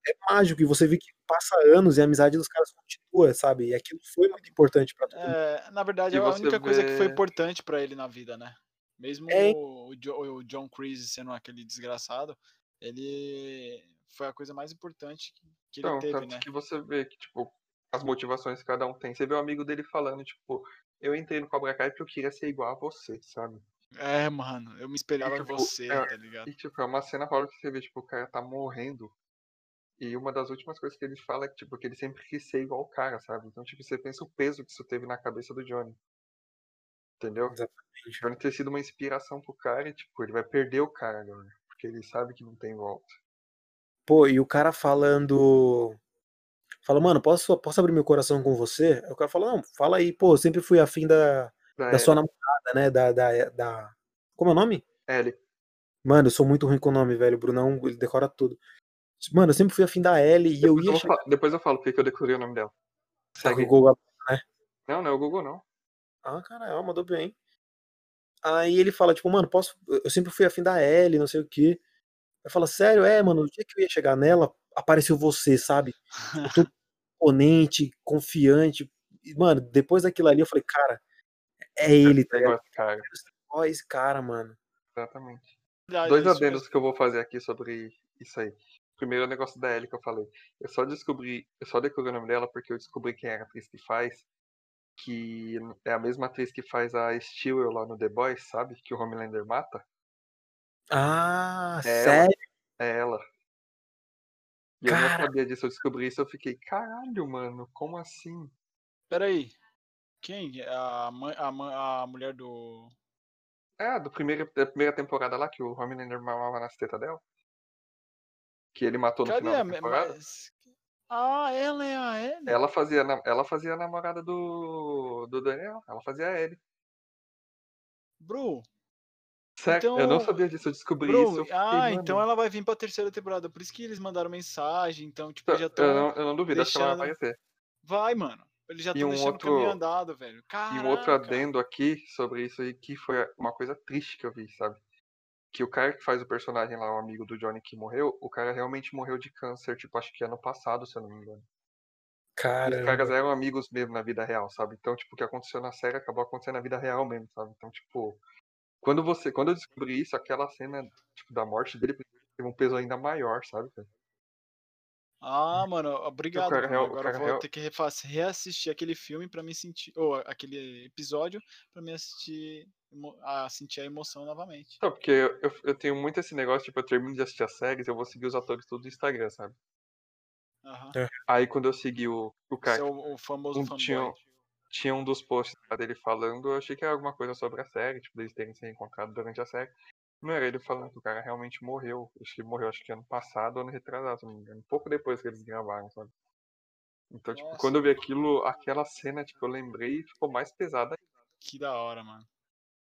É mágico. E você vê que passa anos e a amizade dos caras continua, sabe? E aquilo foi muito importante pra todo mundo. É, na verdade, E é a única coisa que foi vê- importante pra ele na vida, né? Mesmo É. o, o John Creasy sendo aquele desgraçado, ele foi a coisa mais importante que, ele teve, né? que você vê que, tipo, as motivações que cada um tem. Você vê o amigo dele falando, tipo, eu entrei no Cobra Kai porque eu queria ser igual a você, sabe? É, mano, eu me espelhava em tipo, você, é, tá ligado? E, tipo, é uma cena fora que você vê, tipo, o cara tá morrendo. E uma das últimas coisas que ele fala é tipo, que ele sempre quis ser igual o cara, sabe? Então, tipo, você pensa o peso que isso teve na cabeça do Johnny. Entendeu? Exatamente. Johnny ter sido uma inspiração pro cara e, tipo, ele vai perder o cara agora. Porque ele sabe que não tem volta. Pô, e o cara falando. Fala, mano, posso, posso abrir meu coração com você? Aí o cara fala, não, fala aí, pô, eu sempre fui afim da, Da da sua namorada, né? Da, da, da. Como é o nome? Ellie. Mano, eu sou muito ruim com o nome, velho. O Brunão, ele decora tudo. Mano, eu sempre fui afim da Ellie e eu Depois eu, ia vou chegar depois eu falo porque que eu decorei o nome dela. com Segue. o Google. Não, não é o Google, não. Ah, caralho, mandou bem. Aí ele fala, tipo, mano, posso. Eu sempre fui afim da Ellie, não sei o quê. Aí fala, sério, é, mano, no dia que eu ia chegar nela, apareceu você, sabe? Todo imponente, confiante. E, mano, depois daquilo ali eu falei, cara, é ele, tá É ligado? esse cara. Ó, esse cara, mano. Exatamente. Aliás, Dois adendos mesmo. que eu vou fazer aqui sobre isso aí. Primeiro é o negócio da Ellie que eu falei. Eu só descobri, eu só decorei o nome dela porque eu descobri quem é a atriz que faz. Que é a mesma atriz que faz a Stewart lá no The Boys, sabe? Que o Homelander mata. Ah, É ela. sério? É ela. E eu não Cara. sabia disso, eu descobri isso, eu fiquei, caralho, mano, como assim? Peraí. Quem? A, mãe, a, mãe, a mulher do. É, do primeiro, da primeira temporada lá, que o Homelander mamava nas tetas dela. Que ele matou no Cadê final a. da temporada. Mas... Ah, ela é a Ellie? Ela fazia, ela fazia a namorada do, do Daniel. Ela fazia a Ellie. Bru. Sério, eu não Então, sabia disso, eu descobri Bru, isso. Eu ah, então ela vai vir pra terceira temporada. Por isso que eles mandaram mensagem. Então, tipo, eu, já estão. não, eu não duvido, acho que ela vai deixando- aparecer. Vai, mano. Eles já E estão um deixando outro- o caminho andado, velho. E Caraca. um outro adendo aqui sobre isso aí, que foi uma coisa triste que eu vi, sabe? Que o cara que faz o personagem lá, o amigo do Johnny que morreu, o cara realmente morreu de câncer, tipo, acho que ano passado, se eu não me engano. E os caras eram amigos mesmo na vida real, sabe? Então, tipo, o que aconteceu na série acabou acontecendo na vida real mesmo, sabe? Então, tipo, quando você, quando eu descobri isso, aquela cena, tipo, da morte dele teve um peso ainda maior, sabe? cara? Ah, mano, obrigado. cara Bruno. real- o Agora vou ter que reassistir aquele filme pra me sentir. Ou aquele episódio pra me assistir. A sentir a emoção novamente. Não, porque eu, eu, eu tenho muito esse negócio, tipo, eu termino de assistir as séries, eu vou seguir os atores tudo no Instagram, sabe? Aham. Aí quando eu segui o, o cara Esse é o, o famoso um tinha, tinha um dos posts dele falando, eu achei que era alguma coisa sobre a série, tipo, eles terem se encontrado durante a série. Não era ele falando que o cara realmente morreu. Acho que ele morreu, acho que ano passado, ano retrasado, se não me engano. Um pouco depois que eles gravaram, sabe? Então, tipo, Nossa. quando eu vi aquilo, aquela cena, tipo, eu lembrei e ficou mais pesada. Que da hora, mano.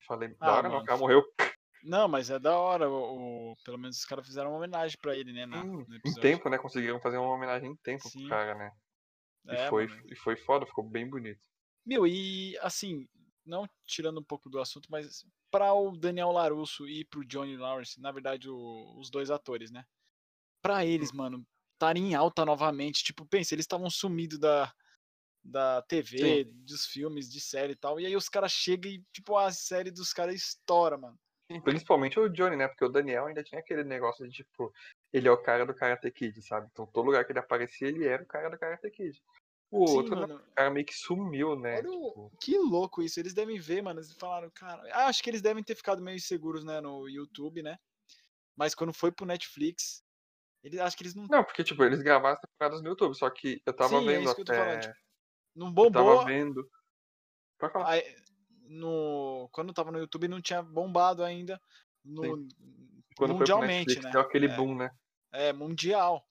Falei, Ah, da hora não, mano. o cara morreu. Não, mas é da hora. O, o- pelo menos os caras fizeram uma homenagem pra ele, né? na- Hum, no em tempo, né? Conseguiram fazer uma homenagem em tempo Sim. pro cara, né? E, É, foi, mano. e foi foda, ficou bem bonito. Meu, e assim, não tirando um pouco do assunto, mas para o Daniel Larusso e pro Johnny Lawrence, na verdade, o- os dois atores, né? Pra eles, mano, estarem em alta novamente. Tipo, pensa, eles estavam sumidos da, da TV, dos filmes, de série e tal. E aí os caras chegam e, tipo, a série dos caras estoura, mano. Sim, Principalmente o Johnny, né? Porque o Daniel ainda tinha aquele negócio de, tipo, ele é o cara do Karate Kid, sabe? Então todo lugar que ele aparecia, ele era o cara do Karate Kid. O Sim, outro, mano. cara meio que sumiu, né? Olha o- tipo, Que louco isso. Eles devem ver, mano. Eles falaram, cara. ah, Acho que eles devem ter ficado meio inseguros, né, no YouTube, né? Mas quando foi pro Netflix, eles acho que eles não. Não, porque, tipo, eles gravaram as temporadas no YouTube, só que eu tava Sim, é vendo isso que eu tô até. falando, tipo, Não Eu bombou. tava vendo. Pode falar. aí, no, quando tava no YouTube não tinha bombado ainda no, Quando mundialmente, Netflix, né? deu aquele É. boom, né? É, mundial.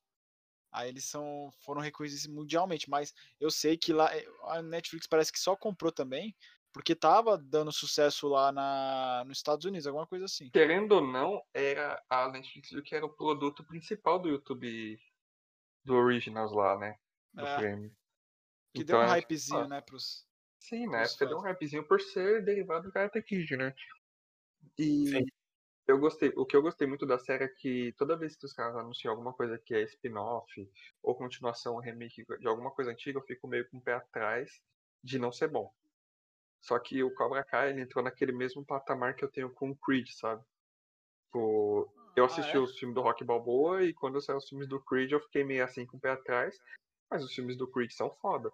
Aí eles são, foram reconhecidos mundialmente, mas eu sei que lá eh, a Netflix parece que só comprou também, porque tava dando sucesso lá na, nos Estados Unidos, alguma coisa assim. Querendo ou não, era a Netflix que era o produto principal do YouTube do Originals lá, né? Do É, Premium. que deu um Então, é, hypezinho, ah, né, pros... Sim, na pros época deu um hypezinho por ser derivado do Karate Kid, né? E Sim. Eu gostei, o que eu gostei muito da série é que toda vez que os caras anunciam alguma coisa que é spin-off ou continuação, remake de alguma coisa antiga, eu fico meio com o pé atrás de não ser bom. Só que o Cobra Kai ele entrou naquele mesmo patamar que eu tenho com o Creed, sabe? Tipo, eu Ah, assisti é? os filmes do Rock Balboa e quando saiu os filmes do Creed eu fiquei meio assim com o pé atrás, mas os filmes do Creed são foda.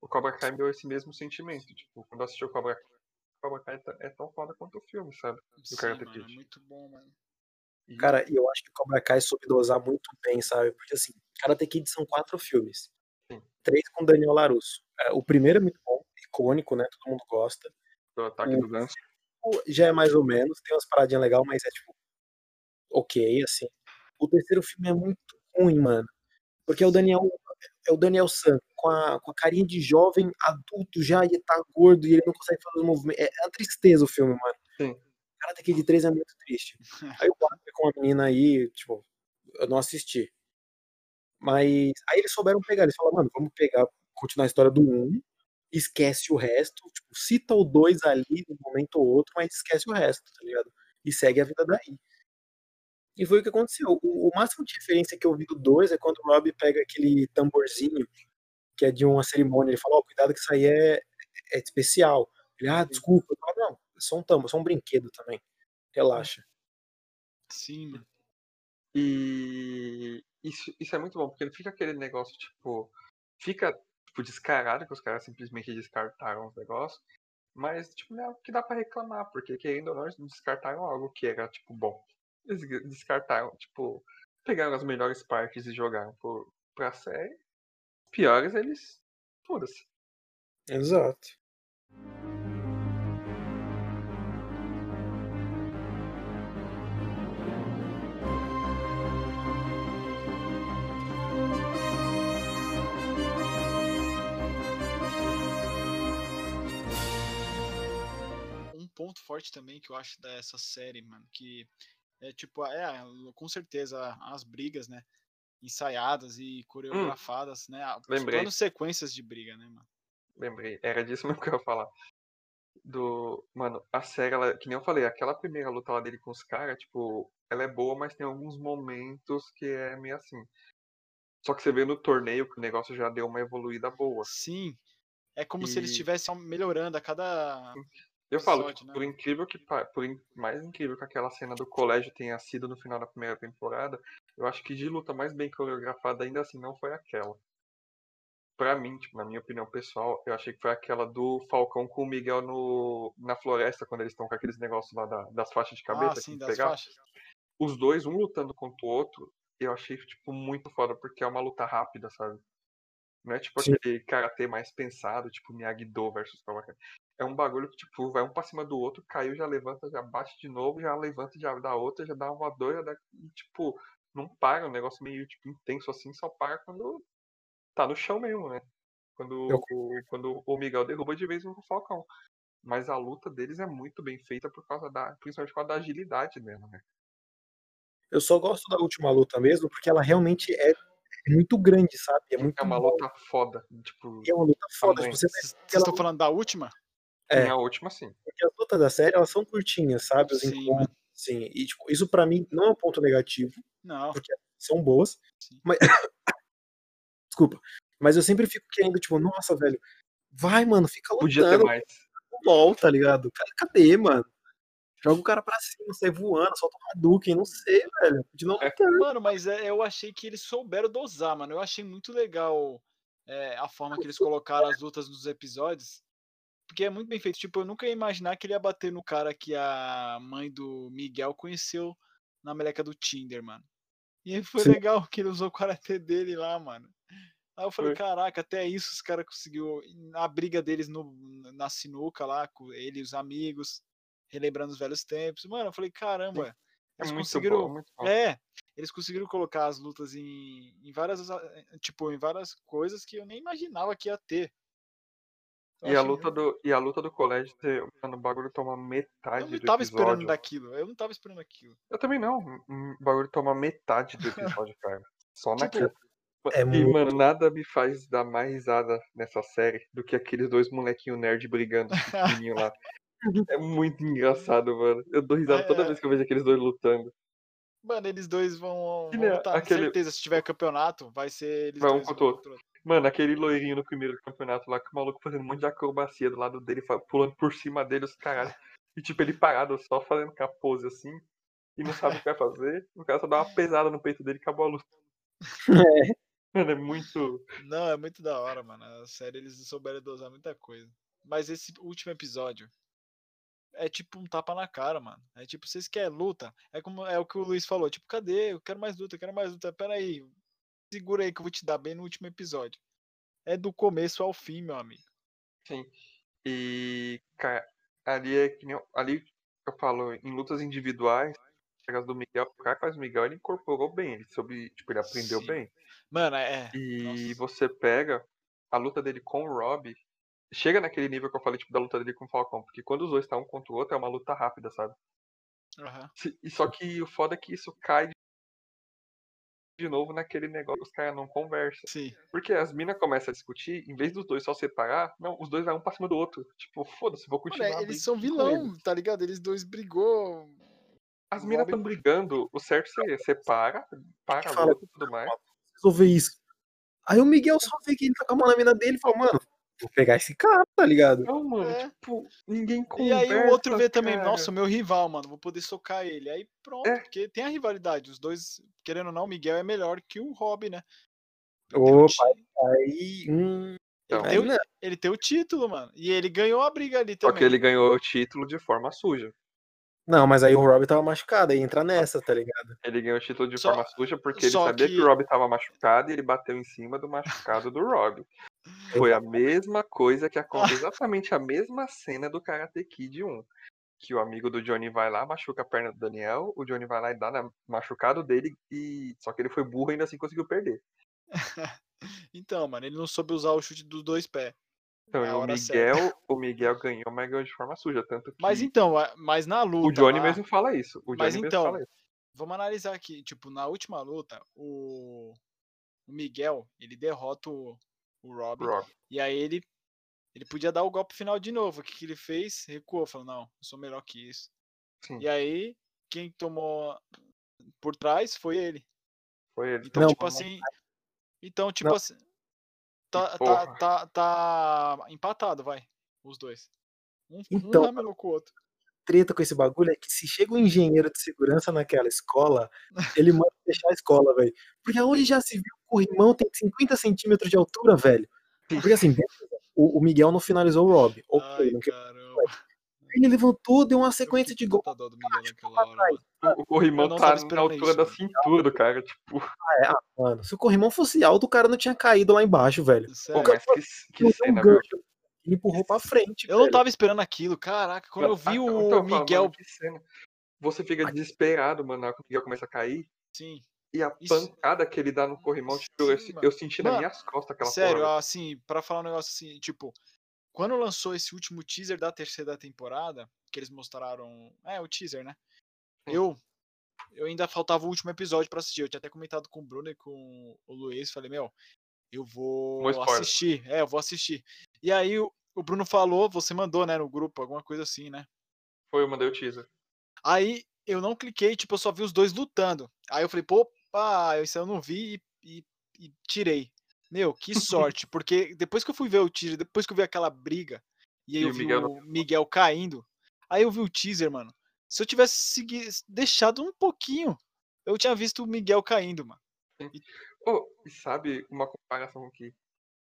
O Cobra Kai me deu esse mesmo sentimento, tipo, quando eu assisti o Cobra Cobra Kai é é tão foda quanto o filme, sabe? Sim, Karate mano, é muito bom, mano. E- Cara, e eu acho que o Cobra Kai soube dosar muito bem, sabe? Porque assim, Karate Kid são quatro filmes. Sim. Três com Daniel Larusso. É, O primeiro é muito bom, icônico, né? Todo mundo gosta. do ataque o- do ganso. O- Já é mais ou menos, tem umas paradinhas legais, mas é tipo, ok, assim. O terceiro filme é muito ruim, mano. Porque é o Daniel, é o Daniel San, com a, com a carinha de jovem, adulto já, e tá gordo, e ele não consegue fazer os movimentos. É, é uma tristeza o filme, mano. Sim. Karate Kid 3 é muito triste. Aí o 4 com a menina aí, tipo, eu não assisti. Mas aí eles souberam pegar, eles falaram, mano, vamos pegar, continuar a história do 1, esquece o resto, tipo, cita o 2 ali no momento ou outro, mas esquece o resto, tá ligado? E segue a vida daí. E foi o que aconteceu. O, o máximo de referência que eu vi do 2 é quando o Rob pega aquele tamborzinho, que é de uma cerimônia, ele fala, ó, cuidado que isso aí é, é especial. Ele, ah, desculpa. Falo, não, é só um tambor, é só um brinquedo também. Relaxa. Sim, mano. E isso, isso é muito bom, porque não fica aquele negócio, tipo, fica tipo, descarado que os caras simplesmente descartaram os negócios, mas tipo, não é algo que dá pra reclamar, porque querendo ou não, eles não descartaram algo que era, tipo, bom. Eles descartaram, tipo, pegaram as melhores partes e jogaram por, pra série. Piores, eles. Foda-se. Exato. Um ponto forte também que eu acho dessa série, mano, que é tipo, é, com certeza as brigas, né? Ensaiadas e coreografadas, né? Os lembrei. sequências de briga, né, mano? Lembrei, era disso mesmo que eu ia falar. Do. Mano, a série, ela, que nem eu falei, aquela primeira luta lá dele com os caras, tipo, ela é boa, mas tem alguns momentos que é meio assim. Só que você vê no torneio que o negócio já deu uma evoluída boa. Sim. É como se eles E- estivessem melhorando a cada. Eu falo, episódio, tipo, né? por incrível que por in- mais incrível que aquela cena do colégio tenha sido no final da primeira temporada, eu acho que de luta mais bem coreografada ainda assim não foi aquela. Pra mim, tipo, na minha opinião pessoal, eu achei que foi aquela do Falcão com o Miguel no, na floresta, quando eles estão com aqueles negócios lá da- das faixas de cabeça Ah, que sim, tem que das pegar. faixas. Os dois, um lutando contra o outro, eu achei, tipo, muito foda, porque é uma luta rápida, sabe? Não é tipo Sim. aquele karatê mais pensado, tipo Miyagi-Do versus Kai. É um bagulho que, tipo, vai um pra cima do outro, caiu, já levanta, já bate de novo, já levanta, já dá outra, já dá uma doida, dá... e, tipo, não para, um negócio meio, tipo, intenso assim, só para quando tá no chão mesmo, né? Quando, Eu- o, quando o Miguel derruba de vez o Falcão. Mas a luta deles é muito bem feita por causa da, principalmente por causa da agilidade dela, né? Eu só gosto da última luta mesmo, porque ela realmente é muito grande, sabe? É muito É uma boa. luta foda, tipo, E é uma luta foda. Tipo, você Vocês estão falando da última? É. a última sim. Porque as lutas da série, elas são curtinhas, sabe? Os Sim, encontros, assim. E, tipo, isso pra mim não é um ponto negativo, Não. porque são boas. Sim. Mas... Desculpa. Mas eu sempre fico querendo, tipo, nossa, velho, vai, mano, fica Podia ter lutando mais. LOL, tá ligado? Cadê, mano? Joga o cara pra cima, sai voando, solta um Hadouken, não sei, velho. De não É. Mano, mas é, eu achei que eles souberam dosar, mano. Eu achei muito legal é, a forma que eles colocaram as lutas nos episódios. Porque é muito bem feito. Tipo, eu nunca ia imaginar que ele ia bater no cara que a mãe do Miguel conheceu na meleca do Tinder, mano. E foi Sim. legal que ele usou o karatê dele lá, mano. Aí eu falei, Foi. caraca, até isso os caras conseguiu. A briga deles no, na sinuca lá, com ele e os amigos, relembrando os velhos tempos. Mano, eu falei, caramba, É eles conseguiram. bom, muito bom. É, eles conseguiram colocar as lutas em, em várias. Tipo, em várias coisas que eu nem imaginava que ia ter. Eu E a luta do, e a luta do colégio, mano, o bagulho toma Eu metade não do tava esperando episódio. daquilo. Eu não tava esperando aquilo. Eu também não. O bagulho toma metade do episódio, cara. Só Tipo, naquilo. é e, muito- mano, nada me faz dar mais risada nessa série do que aqueles dois molequinhos nerd brigando pequenininho lá. É muito engraçado, mano. Eu dou risada toda É. vez que eu vejo aqueles dois lutando. Mano, eles dois vão, vão nem lutar. aquele- Certeza, se tiver campeonato, vai ser eles Vai um dois. contra outro. contra o outro. Mano, aquele loirinho no primeiro campeonato lá, que o maluco fazendo um monte de acrobacia do lado dele, pulando por cima dele, os caras. E tipo, ele parado só fazendo com a pose assim. E não sabe o que vai fazer. O cara só dá uma pesada no peito dele e acabou a luta. Mano, é muito. Não, é muito da hora, mano. A série eles souberam dosar muita coisa. Mas esse último episódio é tipo um tapa na cara, mano. É tipo, vocês querem luta? É como é o que o Luiz falou, tipo, cadê? Eu quero mais luta, eu quero mais luta. Pera aí. Segura aí que eu vou te dar bem no último episódio. É do começo ao fim, meu amigo. Sim. E, cara, ali é que nem. Ali eu falo, em lutas individuais, as do Miguel, o cara faz o Miguel, ele incorporou bem. Ele soube, tipo, ele aprendeu Sim. bem. Mano, é. E nossa. você pega a luta dele com o Rob, chega naquele nível que eu falei, tipo, da luta dele com o Falcão. Porque quando os dois estão um contra o outro, é uma luta rápida, sabe? Se- E só que o foda é que isso cai de novo naquele negócio, os caras não conversam. Sim. Porque as minas começam a discutir, em vez dos dois só separar, não, os dois vai um pra cima do outro. Tipo, foda-se, vou continuar. é, a eles são vilão, eles. tá ligado? Eles dois brigou. As minas estão brigando, o certo seria separa, para a Fala, luta e tudo mais. resolver isso. Aí o Miguel só vê que ele tá com a mão na mina dele e fala, mano, vou pegar esse cara, tá ligado? Não, mano, É. tipo, ninguém E conversa. aí o outro vê também, cara. nossa, o meu rival, mano, vou poder socar ele. Aí pronto, É. porque tem a rivalidade. Os dois, querendo ou não, o Miguel é melhor que o Rob, né? Tem o Opa, ti- aí. Hum, Então, Ele aí não. Ele tem o título, mano. E ele ganhou a briga ali Só também. que ele ganhou o título de forma suja. Não, mas aí o Rob tava machucado, aí entra nessa, tá ligado? Ele ganhou o título de Só- forma suja porque ele só sabia que... que- o Rob tava machucado e ele bateu em cima do machucado do Rob. Foi a mesma coisa que aconteceu, exatamente a mesma cena do Karate Kid 1. Que o amigo do Johnny vai lá, machuca a perna do Daniel, o Johnny vai lá e dá na machucado dele, e só que ele foi burro e ainda assim conseguiu perder. Então, mano, ele não soube usar o chute dos dois pés. Então, e o Miguel, o Miguel ganhou, mas ganhou de forma suja. Tanto que Mas então, mas na luta. o Johnny lá- mesmo fala isso. O Johnny Mas mesmo então. Vamos analisar aqui. Tipo, na última luta, o, o Miguel, ele derrota o, o Rob. Rob. E aí ele, ele podia dar o golpe final de novo. O que, que ele fez? Recuou, falou, não, eu sou melhor que isso. Sim, E aí, quem tomou por trás foi ele. foi ele. Então, Não, tipo assim. Então, tipo Não. assim. Tá, tá, tá, tá empatado, vai. Os dois. Um, Então- um é melhor que o outro. Treta com esse bagulho é que se chega um engenheiro de segurança naquela escola, ele manda fechar a escola, velho. Porque hoje já se viu corrimão tem 50 centímetros de altura, velho. Porque assim, o, o Miguel não finalizou o Rob. Ok, Ai, não quer- caramba. ele levantou, deu uma sequência de mano. O, corrimão não tá na altura isso, da cintura do cara, tipo. É, ah, mano, se o corrimão fosse alto, o cara não tinha caído lá embaixo, velho. Pô, Sério. mas que, que Ele deu um cena, viu? gancho, Ele empurrou pra frente. Eu não velho. tava esperando aquilo, caraca. Quando eu vi Ah, o então, Miguel. mano, que cena. Você fica desesperado, mano, na hora que o Miguel começa a cair. Sim. E a Isso- pancada que ele dá no corrimão, tipo, eu, eu senti nas Mano, minhas costas aquela Sério, porra. assim, pra falar um negócio assim, tipo, quando lançou esse último teaser da terceira temporada, que eles mostraram. É, o teaser, né? Sim. Eu. Eu ainda faltava o último episódio pra assistir. Eu tinha até comentado com o Bruno e com o Luiz. Falei, meu, eu vou Um assistir. É, eu vou assistir. E aí o, o Bruno falou, você mandou, né, no grupo, alguma coisa assim, né? Foi, eu mandei o teaser. Aí eu não cliquei, tipo, eu só vi os dois lutando. Aí eu falei, pô, pá, isso eu não vi e, e- e tirei. Meu, que sorte, porque depois que eu fui ver o teaser, depois que eu vi aquela briga, e aí E eu vi Miguel o Miguel caindo, aí eu vi o teaser, mano. Se eu tivesse segui- deixado um pouquinho, eu tinha visto o Miguel caindo, mano. Oh, e sabe uma comparação que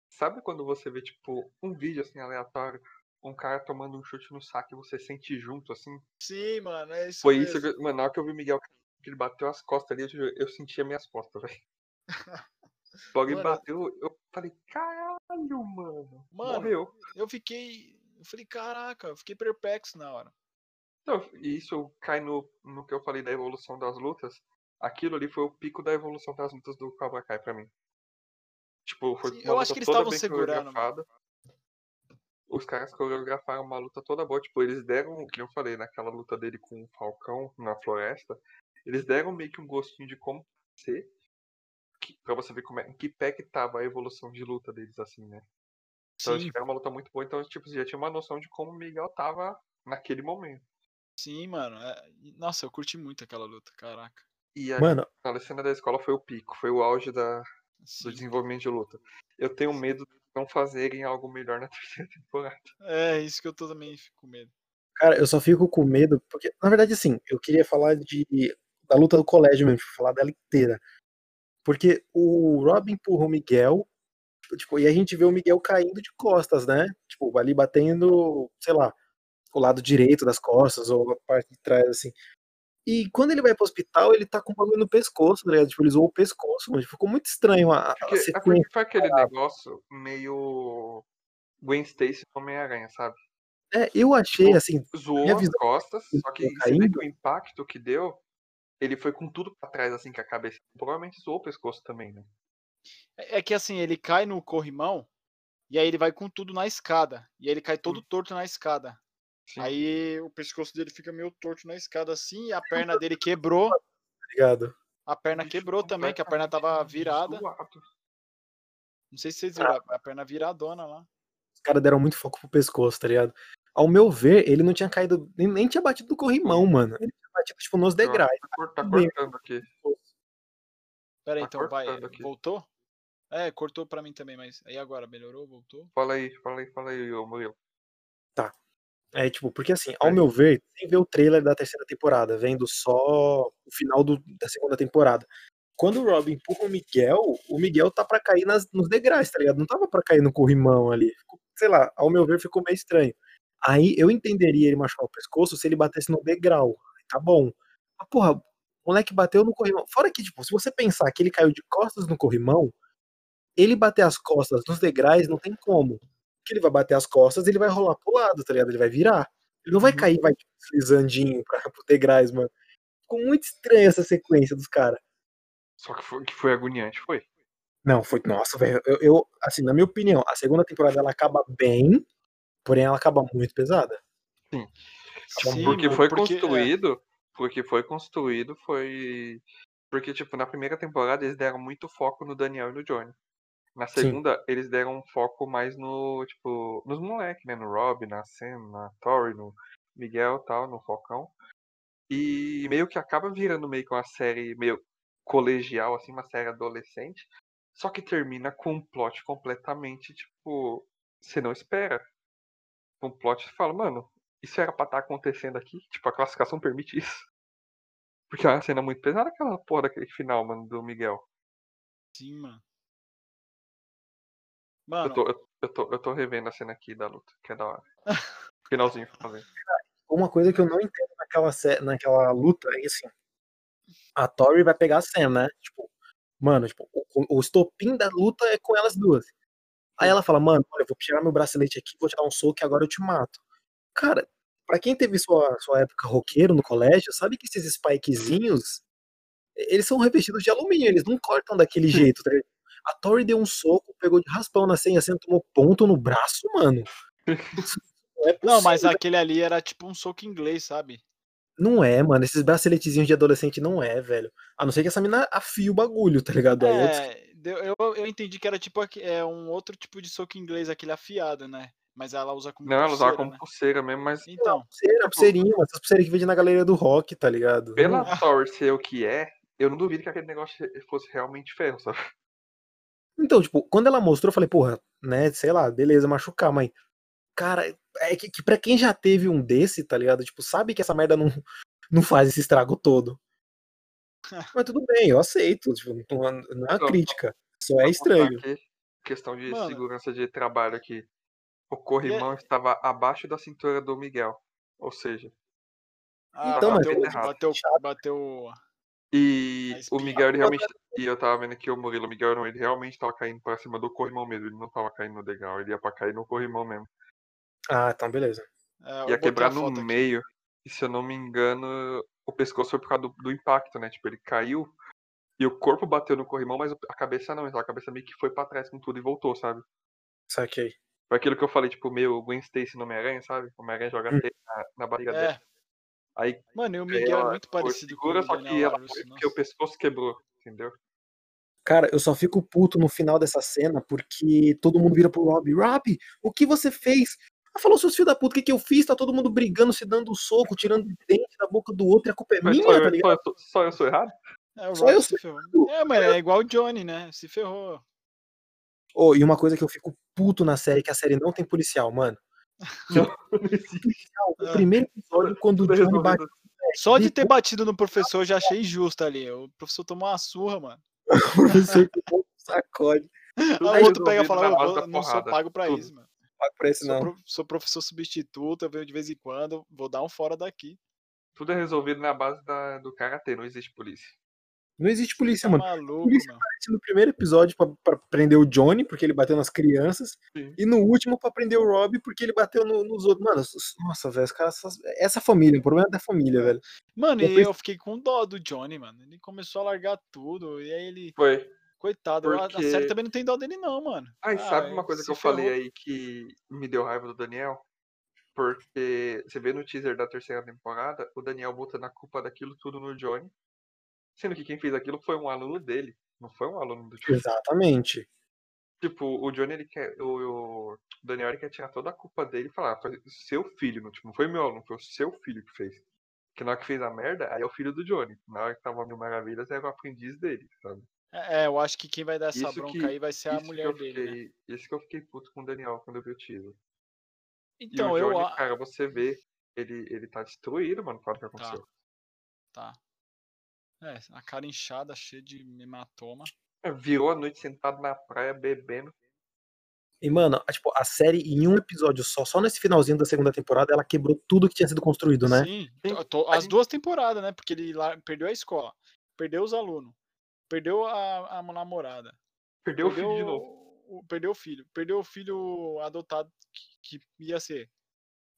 sabe quando você vê, tipo, um vídeo assim aleatório, um cara tomando um chute no saco e você sente junto, assim? Sim, mano, é isso Foi mesmo. isso, que, mano, na hora que eu vi o Miguel que ele bateu as costas ali, eu, eu sentia minhas costas, velho. Logo ele bateu, eu falei, caralho, mano. Mano, Morreu. eu fiquei. Eu falei, caraca, eu fiquei perplexo na hora. Então, e isso cai no, no que eu falei da evolução das lutas. Aquilo ali foi o pico da evolução das lutas do Cobra Kai pra mim. Tipo, foi Sim, eu acho que eles estavam segurando, coreografada. Os caras coreografaram uma luta toda boa. Tipo, eles deram, que eu falei, naquela luta dele com o Falcão na floresta, eles deram meio que um gostinho de como ser. Que, pra você ver como é, em que pé que tava a evolução de luta deles, assim, né? Então eles Sim, tiveram uma luta muito boa, então, tipo, você já tinha uma noção de como o Miguel tava naquele momento. sim, mano. é- Nossa, eu curti muito aquela luta, caraca. E a, Mano, a cena da escola foi o pico, foi o auge da, do Sim. desenvolvimento de luta. Eu tenho medo de não fazerem algo melhor na terceira temporada. É, isso que eu tô também fico com medo. cara, eu só fico com medo, porque, na verdade, assim, eu queria falar de da luta do colégio mesmo, falar dela inteira. Porque o Robin empurra o Miguel, tipo, e a gente vê o Miguel caindo de costas, né? Tipo, ali batendo, sei lá, o lado direito das costas, ou a parte de trás, assim. E quando ele vai pro hospital, ele tá com um bagulho no pescoço, tá ligado? Tipo, ele zoou o pescoço, mas ficou muito estranho a, a sequência. foi aquele negócio meio Gwen Stacy no Homem-Aranha, sabe? É, eu achei, assim, Zoou as costas, só que ele você vê caindo. que o impacto que deu, ele foi com tudo pra trás, assim, com a cabeça. Provavelmente zoou o pescoço também, né? É é que assim, ele cai no corrimão e aí ele vai com tudo na escada. E aí ele cai todo torto na escada. Sim. Aí o pescoço dele fica meio torto na escada assim, e a perna dele quebrou. tá ligado? A perna Bicho quebrou também, que a perna tava virada. Não sei se vocês viram, a- a perna viradona lá. Os caras deram muito foco pro pescoço, tá ligado? Ao meu ver, ele não tinha caído, nem, tinha batido no corrimão, mano. Ele batido, tipo, nos Eu acho degraus. Tá tá cortando aqui. Pera aí, Tá então, vai. aqui. Voltou? É, cortou pra mim também, mas aí agora, melhorou, voltou? Fala aí, fala aí, fala aí, ô Murilo. É, tipo, porque assim, ao É. meu ver, sem ver o trailer da terceira temporada, vendo só o final do- da segunda temporada. Quando o Robin empurra o Miguel, o Miguel tá pra cair nas, nos degraus, tá ligado? Não tava pra cair no corrimão ali. Ficou- sei lá, ao meu ver ficou meio estranho. Aí eu entenderia ele machucar o pescoço se ele batesse no degrau. Tá bom. Mas, porra, o moleque bateu no corrimão. Fora que, tipo, se você pensar que ele caiu de costas no corrimão, ele bater as costas nos degraus não tem como. Que ele vai bater as costas ele vai rolar pro lado, tá ligado? Ele vai virar. Ele não vai Uhum. cair, vai tipo, deslizandinho pra, pro degraus, mano. Ficou muito estranha essa sequência dos caras. Só que foi, que foi agoniante, foi. Não, foi. Nossa, velho. Eu, eu, assim, na minha opinião, a segunda temporada ela acaba bem, porém ela acaba muito pesada. Acaba Sim, porque foi porque, é, construído, porque foi construído, foi. Porque, tipo, na primeira temporada eles deram muito foco no Daniel e no Johnny. Na Sim. segunda, eles deram um foco mais no, tipo, nos moleques, né? No Rob, na Sam, na Tori, no Miguel e tal, no Falcão. E meio que acaba virando meio que uma série meio colegial, assim, uma série adolescente. Só que termina com um plot completamente, tipo, você não espera. Um plot você fala, mano, isso era pra estar acontecendo aqui? Tipo, a classificação permite isso. Porque é uma cena muito pesada aquela porra daquele final, mano, do Miguel. Sim, mano. Eu Mano, tô, eu, eu tô, eu tô revendo a cena aqui da luta, que é da hora. Finalzinho fazendo. Uma coisa que eu não entendo naquela, naquela luta é assim, a Tori vai pegar a Sam, né? Tipo, mano, tipo, o, o estopim da luta é com elas duas. Aí ela fala, mano, olha, eu vou tirar meu bracelete aqui, vou te dar um soco e agora eu te mato. Cara, pra quem teve sua, sua época roqueiro no colégio, sabe que esses spikezinhos, eles são revestidos de alumínio, eles não cortam daquele jeito, tá? A Tori deu um soco, pegou de raspão na senha, assim, tomou ponto no braço, mano. Não, é não, mas possível. aquele ali era tipo um soco inglês, sabe? Não é, mano. Esses braceletezinhos de adolescente não é, velho. A não ser que essa mina afie o bagulho, tá ligado? Eu dis- É, deu- eu, eu entendi que era tipo é um outro tipo de soco inglês, aquele afiado, né? Mas ela usa como Não, ela usava pulseira, como né? pulseira mesmo, mas Então, pulseira, pulseirinha, mas essas pulseirinhas que vende na galeria do rock, tá ligado? pela Ah. Tori ser o que é, eu não duvido que aquele negócio fosse realmente ferro, sabe? Então, tipo, quando ela mostrou, eu falei, porra, né, sei lá, beleza, machucar, mas. Cara, é que, que pra quem já teve um desse, tá ligado? Tipo, sabe que essa merda não, não faz esse estrago todo. Mas tudo bem, eu aceito. Tipo, não, não é uma Então, crítica. Só é estranho. aqui. questão de Mano. segurança de trabalho aqui. O corrimão estava abaixo da cintura do Miguel. Ou seja, Ah, Então, bateu, ele- bateu, bateu. e o. Miguel ele realmente. E eu tava vendo que o Murilo o Miguel não, ele realmente tava caindo pra cima do corrimão mesmo. Ele não tava caindo no degrau, ele ia pra cair no corrimão mesmo. Ah, então beleza. É, Ia quebrar no foto aqui. meio. E se eu não me engano, o pescoço foi por causa do, do impacto, né? Tipo, ele caiu e o corpo bateu no corrimão, mas a cabeça não. Então a cabeça meio que foi pra trás com tudo e voltou, sabe? Saquei. Foi aquilo que eu falei, tipo, meio Gwen Stacy no Homem-Aranha, sabe? O Homem-Aranha joga Hum. na, na barriga É, dele. Aí mano, e o Miguel é ela muito foi parecido com segura, o só que ela LaRusso, foi porque o pescoço quebrou, entendeu? Cara, eu só fico puto no final dessa cena porque todo mundo vira pro Rob. Rob, o que você fez? Ela falou, seus filhos da puta, o que, que eu fiz? Tá todo mundo brigando, se dando soco, tirando dente da boca do outro e a culpa é Mas minha, só, tá eu, ligado? só, eu- só eu sou errado? É, o Só Rob eu sou ferrou. errado. É, mas é igual o Johnny, né? Se ferrou. Oh, e uma coisa que eu fico puto na série, que a série não tem policial, mano. Não existe. O É. primeiro episódio, quando o Johnny bate. Só de ter batido no professor eu já achei injusto ali. O professor tomou uma surra, mano. o professor com o sacode. Aí o outro pega e fala, "Eu vou- não sou pago pra Tudo. isso, mano. Paga pra esse Sou, não. pro- sou professor substituto, eu venho de vez em quando, vou dar um fora daqui. Tudo é resolvido na base da, do karatê, não existe polícia. Não existe polícia, Tá mano. maluco, polícia mano. Aparece no primeiro episódio pra, pra prender o Johnny, porque ele bateu nas crianças. Sim. E no último pra prender o Rob, porque ele bateu no- nos outros. Mano, nossa, velho, os caras. Essa família, o problema é da família, velho. Mano, Eu e pensei- eu fiquei com dó do Johnny, mano. Ele começou a largar tudo, e aí ele. Foi. Coitado, a- a Porque- série também não tem dó dele, não, mano. Ah, e Ah, sabe uma coisa que eu falei ferrou. aí que me deu raiva do Daniel? Porque você vê no teaser da terceira temporada, o Daniel botando a culpa daquilo tudo no Johnny. Sendo que quem fez aquilo foi um aluno dele, não foi um aluno do Johnny. Exatamente. Tipo, o Johnny, ele quer. O, o Daniel ele quer tirar toda a culpa dele e falar, "Ah, foi seu filho, não, tipo, não foi meu aluno, foi o seu filho que fez. Que na hora que fez a merda, aí é o filho do Johnny. Na hora que tava mil maravilhas, era o aprendiz dele, sabe? É, eu acho que quem vai dar essa Isso bronca que- aí vai ser a mulher eu dele, né? fiquei. Isso que eu fiquei puto com o Daniel quando eu vi o teaser. Então, e o eu. Johnny, a- cara, você vê, ele, ele tá destruído, mano, com o que aconteceu. Tá. É, a cara inchada, cheia de hematoma. É, Virou a noite sentado na praia bebendo. E, mano, a- tipo, a série em um episódio só, só nesse finalzinho da segunda temporada, ela quebrou tudo que tinha sido construído, né? Sim, as gente- duas temporadas, né? Porque ele lá perdeu a escola, perdeu os alunos, perdeu a, a namorada, Perdeu o filho de novo. o- perdeu o filho, perdeu o filho adotado que, que ia ser.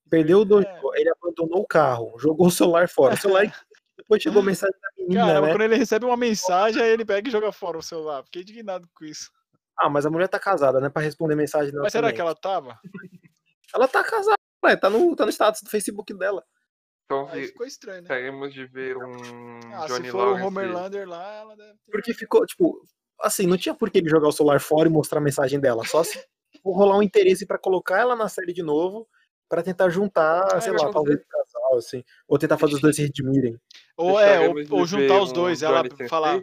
Perdeu o dojo, É. ele abandonou o carro, jogou o celular fora. O celular, depois chegou a mensagem da menina, Cara, né? quando ele recebe uma mensagem, aí ele pega e joga fora o celular. Fiquei indignado com isso. Ah, mas a mulher tá casada, né? Pra responder mensagem dela Mas será que ela tava? Ela tá casada, ué, tá no, tá no status do Facebook dela. Então Aí vi- ficou estranho, né? teremos de ver um Ah, Johnny se for o Lawrence. Homelander lá, ela deve ter. Porque ficou, tipo, assim, não tinha por que ele jogar o celular fora e mostrar a mensagem dela. Só se for rolar um interesse pra colocar ela na série de novo, pra tentar juntar, Ah, sei lá, talvez um casal, assim. Ou tentar fazer os dois se redimirem. Ou é, ou, ou juntar os um dois, ela Johnny falar.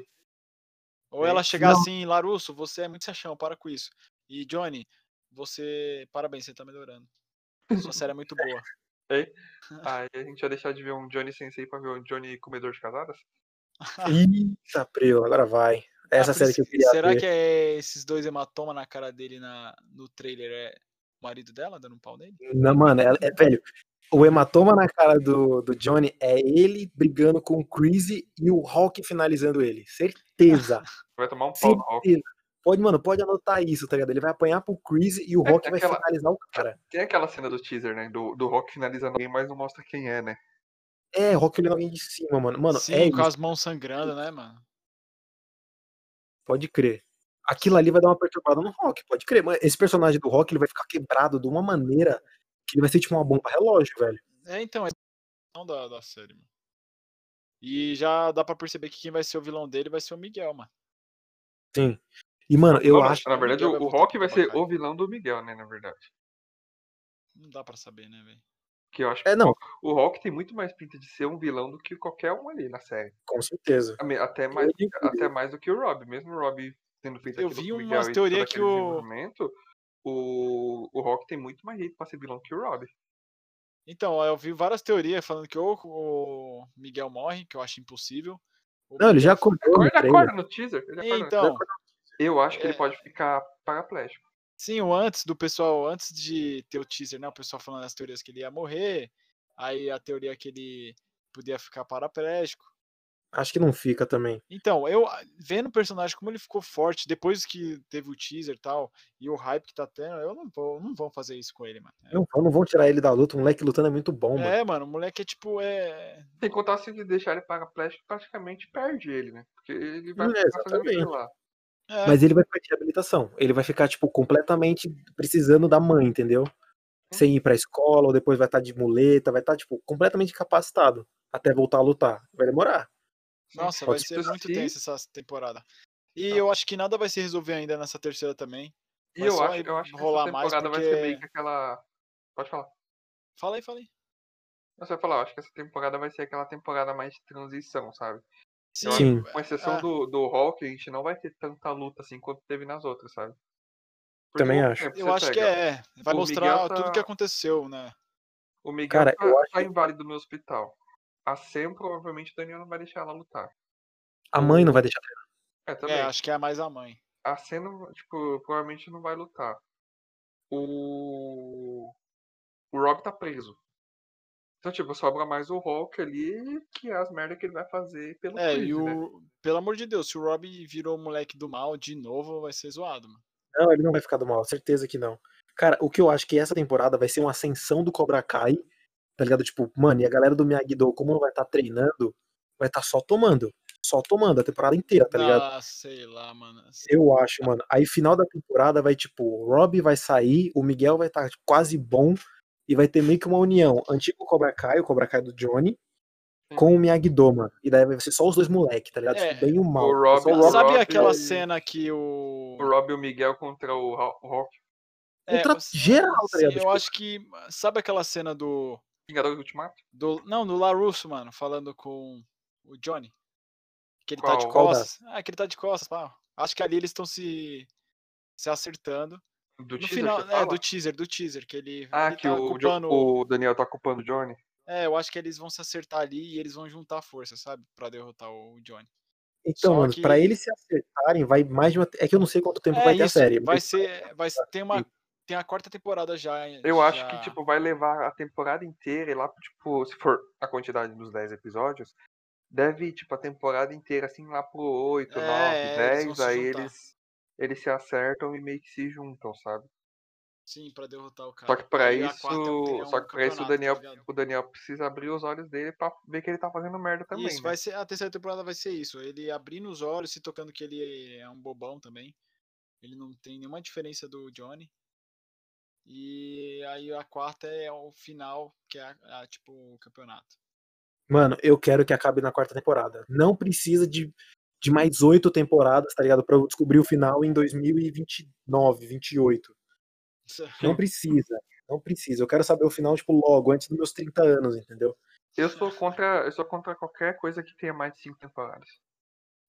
Ou ela chegar Não. assim, Larusso, você é muito sachão, para com isso. E Johnny, você. Parabéns, você tá melhorando. Sua série é muito boa. Aí a gente vai deixar de ver um Johnny Sensei pra ver um Johnny comedor de casadas? Eita, Preu, agora vai. Essa Ah, série que eu queria Será ver. que é esses dois hematomas na cara dele na, no trailer é marido dela dando um pau nele? Não, mano, é, é- velho. O hematoma na cara do, do Johnny é ele brigando com o Crazy e o Hulk finalizando ele. Certeza. Vai tomar um pau no Hulk. Pode, mano, pode anotar isso, tá ligado? Ele vai apanhar pro Crazy e o É, Hulk vai aquela- finalizar o cara. Tem aquela cena do teaser, né? Do, do Rock finalizando alguém, mas não mostra quem é, né? É, o Hulk olhando alguém de cima, mano. Mano, Sim, é com isso, as mãos sangrando, né, mano? pode crer. Aquilo ali vai dar uma perturbada no Rock, pode crer. Mano, esse personagem do Rock, ele vai ficar quebrado de uma maneira que ele vai ser tipo uma bomba relógio, velho. É, então, é a da, da série, mano. E já dá pra perceber que quem vai ser o vilão dele vai ser o Miguel, mano. Sim. E, mano, eu Não, acho. Na verdade, o, o Rock pro vai ser o vilão do Miguel, né? Na verdade. Não dá pra saber, né, velho? Que eu acho que É, não, o Rock tem muito mais pinta de ser um vilão do que qualquer um ali na série. com certeza. Até mais, até mais do que o Rob. Mesmo o Rob tendo feito Eu vi todo teoria que o- o, o Rock tem muito mais jeito pra ser vilão que o Rob. Então, eu vi várias teorias falando que ou o Miguel morre, que eu acho impossível. Não, ele já acordou no Ele acorda no teaser. Ele acorda no Então, Eu acho que ele É. pode ficar paraplégico. Sim, o antes do pessoal, antes de ter o teaser, né? O pessoal falando as teorias que ele ia morrer, aí a teoria que ele podia ficar paraplégico. Acho que não fica também. Então, eu ah, vendo o personagem como ele ficou forte depois que teve o teaser e tal, e o hype que tá tendo, eu não vou, não vão fazer isso com ele, mano. Não, vão- não vão tirar ele da luta. O moleque lutando é muito bom, mano. É, mano, o moleque é tipo, é. Sem contar se ele deixar ele paraplégico, praticamente perde ele, né? Porque ele vai É, ficar fazendo exatamente. lá. é, Mas ele vai perder a habilitação. Ele vai ficar, tipo, completamente precisando da mãe, entendeu? Sem ir pra escola, ou depois vai estar de muleta, vai estar, tipo, completamente incapacitado até voltar a lutar. Vai demorar. Nossa, pode vai ser muito assim. tensa essa temporada. E Tá. eu acho que nada vai se resolver ainda nessa terceira também. E eu acho, eu acho que rolar essa mais temporada vai ser porque- meio que aquela. Pode falar. Fala aí, fala aí. Você vai falar, eu acho que essa temporada vai ser aquela temporada mais de transição, sabe? Sim. que, Com exceção é. do, do Hulk, a gente não vai ter tanta luta assim quanto teve nas outras, sabe? Porque, Também acho. Eu acho que é. Vai o mostrar Miguel tudo tá- que aconteceu, né? O Miguel Cara, tá, eu acho tá inválido no hospital. A Sam, provavelmente, o Daniel não vai deixar ela lutar. A mãe não vai deixar. É, também. É, acho que é mais a mãe. A Sam, não- tipo, provavelmente não vai lutar. O. O Rob tá preso. Então, tipo, sobra mais o Hulk ali, que é as merdas que ele vai fazer pelo É, Chris, e né? o. Pelo amor de Deus, se o Rob virou o moleque do mal de novo, vai ser zoado, mano. Não, ele não vai ficar do mal, certeza que não. Cara, o que eu acho que essa temporada vai ser uma ascensão do Cobra Kai, tá ligado? Tipo, mano, e a galera do Miyagi-Do, como não vai estar treinando, vai estar só tomando. Só tomando a temporada inteira, tá ligado? Ah, sei lá, mano. Eu acho, mano. Aí final da temporada vai, tipo, o Rob vai sair, o Miguel vai estar quase bom, e vai ter meio que uma união. Antigo Cobra Kai, o Cobra Kai do Johnny, com o Miyagi-Do, mano. E daí vai ser só os dois moleques, tá ligado? É, tipo, bem e o mal. o Rob- o Rob Sabe Rob aquela e- cena que o. O Rob e o Miguel contra o o Hulk. contra você- geral, tá sim, ligado? Eu Tipo, acho que. Sabe aquela cena do. Vingador do Ultimato? do não, do LaRusso, mano, falando com o Johnny. Que ele tá de Qual? Qual costas. Ah, que ele tá de costas, pá. Acho que ali eles estão se. se acertando. Do No teaser, final, é, do teaser, do teaser, que ele. Ah, ele que tá o, culpando- o Daniel tá culpando o Johnny. É, eu acho que eles vão se acertar ali e eles vão juntar força, sabe? Pra derrotar o Johnny. Então, Só mano, que- pra eles se acertarem, vai mais de uma. É que eu não sei quanto tempo vai ter a série. Vai ser. Vai tem uma. Tem a quarta temporada já. Eu acho já- que, tipo, vai levar a temporada inteira e lá, tipo, se for a quantidade dos 10 episódios, deve ir, tipo, a temporada inteira, assim, lá pro 8, É, 9, é, eles vão 10, se aí juntar. eles, eles se acertam e meio que se juntam, sabe? Sim, pra derrotar o cara. Só que pra isso, teria só que pra isso o campeonato, Daniel, tá o Daniel precisa abrir os olhos dele pra ver que ele tá fazendo merda também, Isso, né? vai ser. A terceira temporada vai ser isso. Ele abrindo os olhos, se tocando que ele é um bobão também. Ele não tem nenhuma diferença do Johnny. E aí a quarta é o final, que é a- a, tipo o campeonato. Mano, eu quero que acabe na quarta temporada. Não precisa de, de mais oito temporadas, tá ligado? Pra eu descobrir o final em 2029, 28. Não precisa. Não precisa. Eu quero saber o final, tipo, logo, antes dos meus 30 anos, entendeu? Eu sou contra, eu sou contra qualquer coisa que tenha mais de 5 temporadas.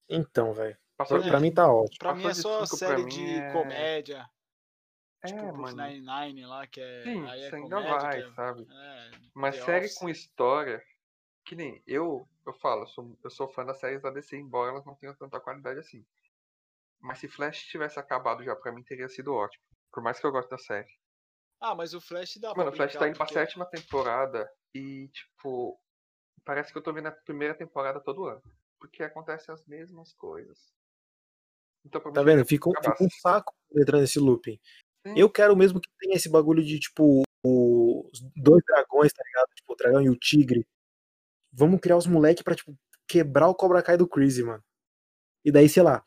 Então, velho. Pra, de, pra mim tá ótimo. Pra mim é de só cinco série mim de é- comédia. É, tipo, Brooklyn mano. Nine-Nine lá, que é. Sim, aí é isso ainda comédia, vai, é- sabe? é, Mas The série Office. com história, que nem eu, eu falo, eu sou, eu sou fã das séries da DC, embora elas não tenham tanta qualidade assim. Mas se Flash tivesse acabado já, pra mim teria sido ótimo. Por mais que eu goste da série. Ah, mas o Flash dá Mano, o pra Flash tá indo pra porque- sétima temporada e, tipo, parece que eu tô vendo a primeira temporada todo ano. Porque acontecem as mesmas coisas. Então, pra Tá vendo? um, fica um saco entrando nesse looping. Sim. Eu quero mesmo que tenha esse bagulho de, tipo, os dois dragões, tá ligado? Tipo, o dragão e o tigre. Vamos criar os moleques pra, tipo, quebrar o Cobra Kai do Crazy, mano. E daí, sei lá,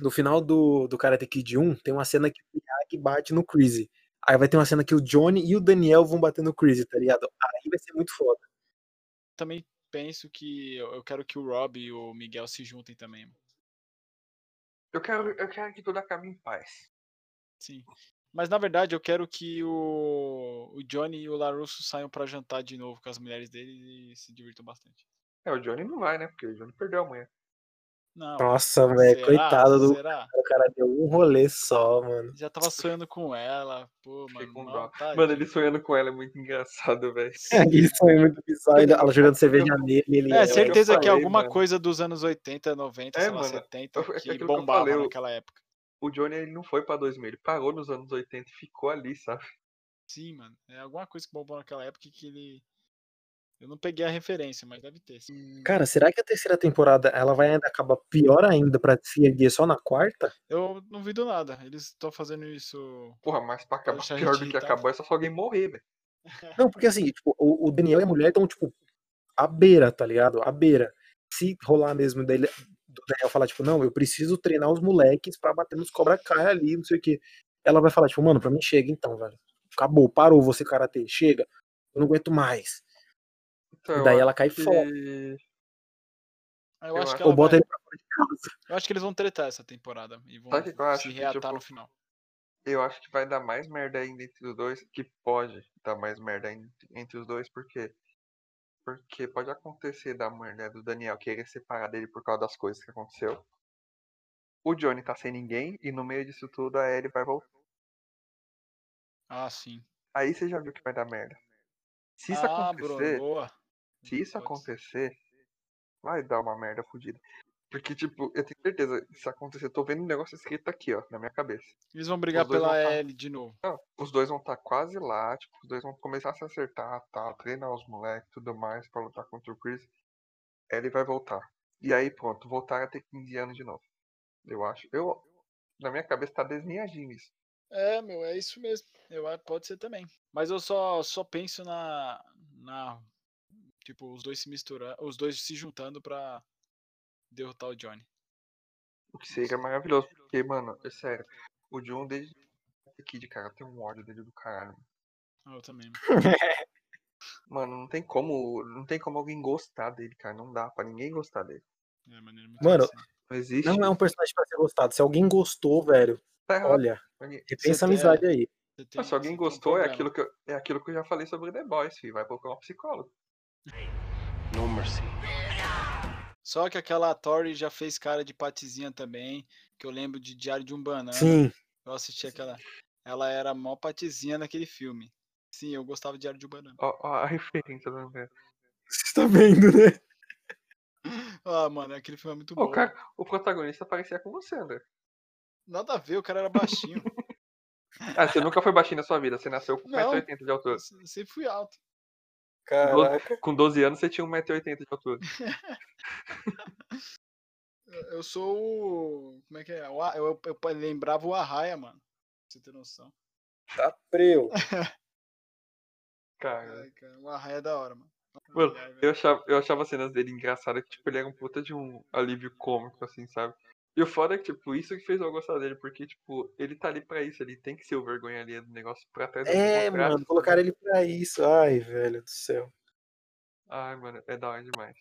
no final do, do Karate Kid 1, tem uma cena que o Miyagi bate no Crazy. Aí vai ter uma cena que o Johnny e o Daniel vão bater no Crazy, tá ligado? Aí vai ser muito foda. Também penso que eu eu quero que o Rob e o Miguel se juntem também. mano. Eu quero, eu quero que tudo acabe em paz. Sim. Mas na verdade eu quero que o, o Johnny e o Larusso saiam pra jantar de novo com as mulheres deles e se divirtam bastante. É, o Johnny não vai, né? Porque o Johnny perdeu a manhã. Não. Nossa, velho, será? coitado do Será? o cara. Deu um rolê só, mano. Já tava sonhando com ela. Pô, mano. com tadinho. Mano, ele sonhando com ela é muito engraçado, velho. Aquele sonho muito bizarro. ele- Ela jogando cerveja nele. Ele, É, eu certeza que falei, alguma mano. coisa dos anos 80, 90, É, sei lá, mano, 70, eu- é que que bombava falei, naquela época. O Johnny ele não foi pra 2000, ele parou nos anos 80 e ficou ali, sabe? Sim, mano. É alguma coisa que bombou naquela época que ele. Eu não peguei a referência, mas deve ter. sim. Cara, será que a terceira temporada ela vai ainda acabar pior ainda pra se erguer só na quarta? Eu não vi do nada. Eles estão fazendo isso. Porra, mas pra acabar Deixa pior gente do que acabou é só se alguém morrer, velho. Não, porque assim, tipo, o, o Daniel e a mulher estão, tipo, à beira, tá ligado? À beira. Se rolar mesmo dele, Daniel falar, tipo, não, eu preciso treinar os moleques pra bater nos Cobra Kai ali, não sei o quê. Ela vai falar, tipo, mano, pra mim chega então, velho. Acabou, parou você, karatê, chega. Eu não aguento mais. Então, Daí ela cai que- fora. Eu, acho que ela bota vai- ele pra fora de casa. Eu acho que eles vão tretar essa temporada. E vão Sabe o que eu acho? se Que, reatar tipo, no final. Eu acho que vai dar mais merda ainda entre os dois, que pode dar mais merda ainda entre os dois, porque porque pode acontecer da mulher do Daniel querer separar dele por causa das coisas que aconteceu. O Johnny tá sem ninguém e no meio disso tudo a Ellie vai voltar. Ah, sim. Aí você já viu que vai dar merda. Se isso ah, acontecer, se isso acontecer, vai dar uma merda fodida. Porque, tipo, eu tenho certeza, se acontecer, eu tô vendo um negócio escrito aqui, ó, na minha cabeça. Eles vão brigar pela vão tá- L de novo. Não, os dois vão estar quase lá, tipo, os dois vão começar a se acertar, tal, treinar os moleques e tudo mais pra lutar contra o Chris. Ele vai voltar. E aí, pronto, voltar a ter 15 anos de novo. Eu acho. Eu, na minha cabeça tá desenhadinho isso. É, meu, é isso mesmo. Eu acho pode ser também. Mas eu só só penso na na tipo os dois se misturando, os dois se juntando pra derrotar o Johnny. O que seria maravilhoso. Porque, mano, é sério. O John, desde aqui de cara, tem um ódio dele do caralho. Eu também. Mano, não tem como. Não tem como alguém gostar dele, cara. Não dá pra ninguém gostar dele. É, mano, é muito Mano, engraçado. Não existe. Não é um personagem pra ser gostado. Se alguém gostou, velho, Tá olha, repensa a Você tem- amizade aí. Tem- Mas se alguém tem um gostou, é aquilo, que eu, é aquilo que eu já falei sobre The Boys, filho. Vai procurar um psicólogo. No mercy. Só que aquela Tori já fez cara de patizinha também, que eu lembro de Diário de um Banana. Sim. Eu assisti aquela. Ela era mó patizinha naquele filme. Sim, eu gostava de Diário de um Banana. Ó, ó a referência do meu. Você tá vendo, né? Ah, mano, aquele filme é muito bom. cara, o protagonista parecia com você, André. Nada a ver, o cara era baixinho. Ah, você nunca foi baixinho na sua vida, você nasceu com Não. 1,80m de altura. Sempre fui alto. Caraca. Com 12 anos você tinha 1,80m de altura. Eu sou o. Como é que é? Eu, eu, eu lembrava o Arraia, mano. Pra você ter noção. Tá preu. Cara, Ai, cara, o Arraia é da hora, mano. Mano, velho. eu achava, eu achava as cenas dele engraçadas que, tipo, ele era um puta de um alívio cômico, assim, sabe? E o foda é que, tipo, isso que fez eu gostar dele, porque, tipo, ele tá ali pra isso, ele tem que ser o vergonha ali do negócio pra trás É, mano, colocaram ele pra isso. Ai, velho do céu. Ai, mano, é da hora demais.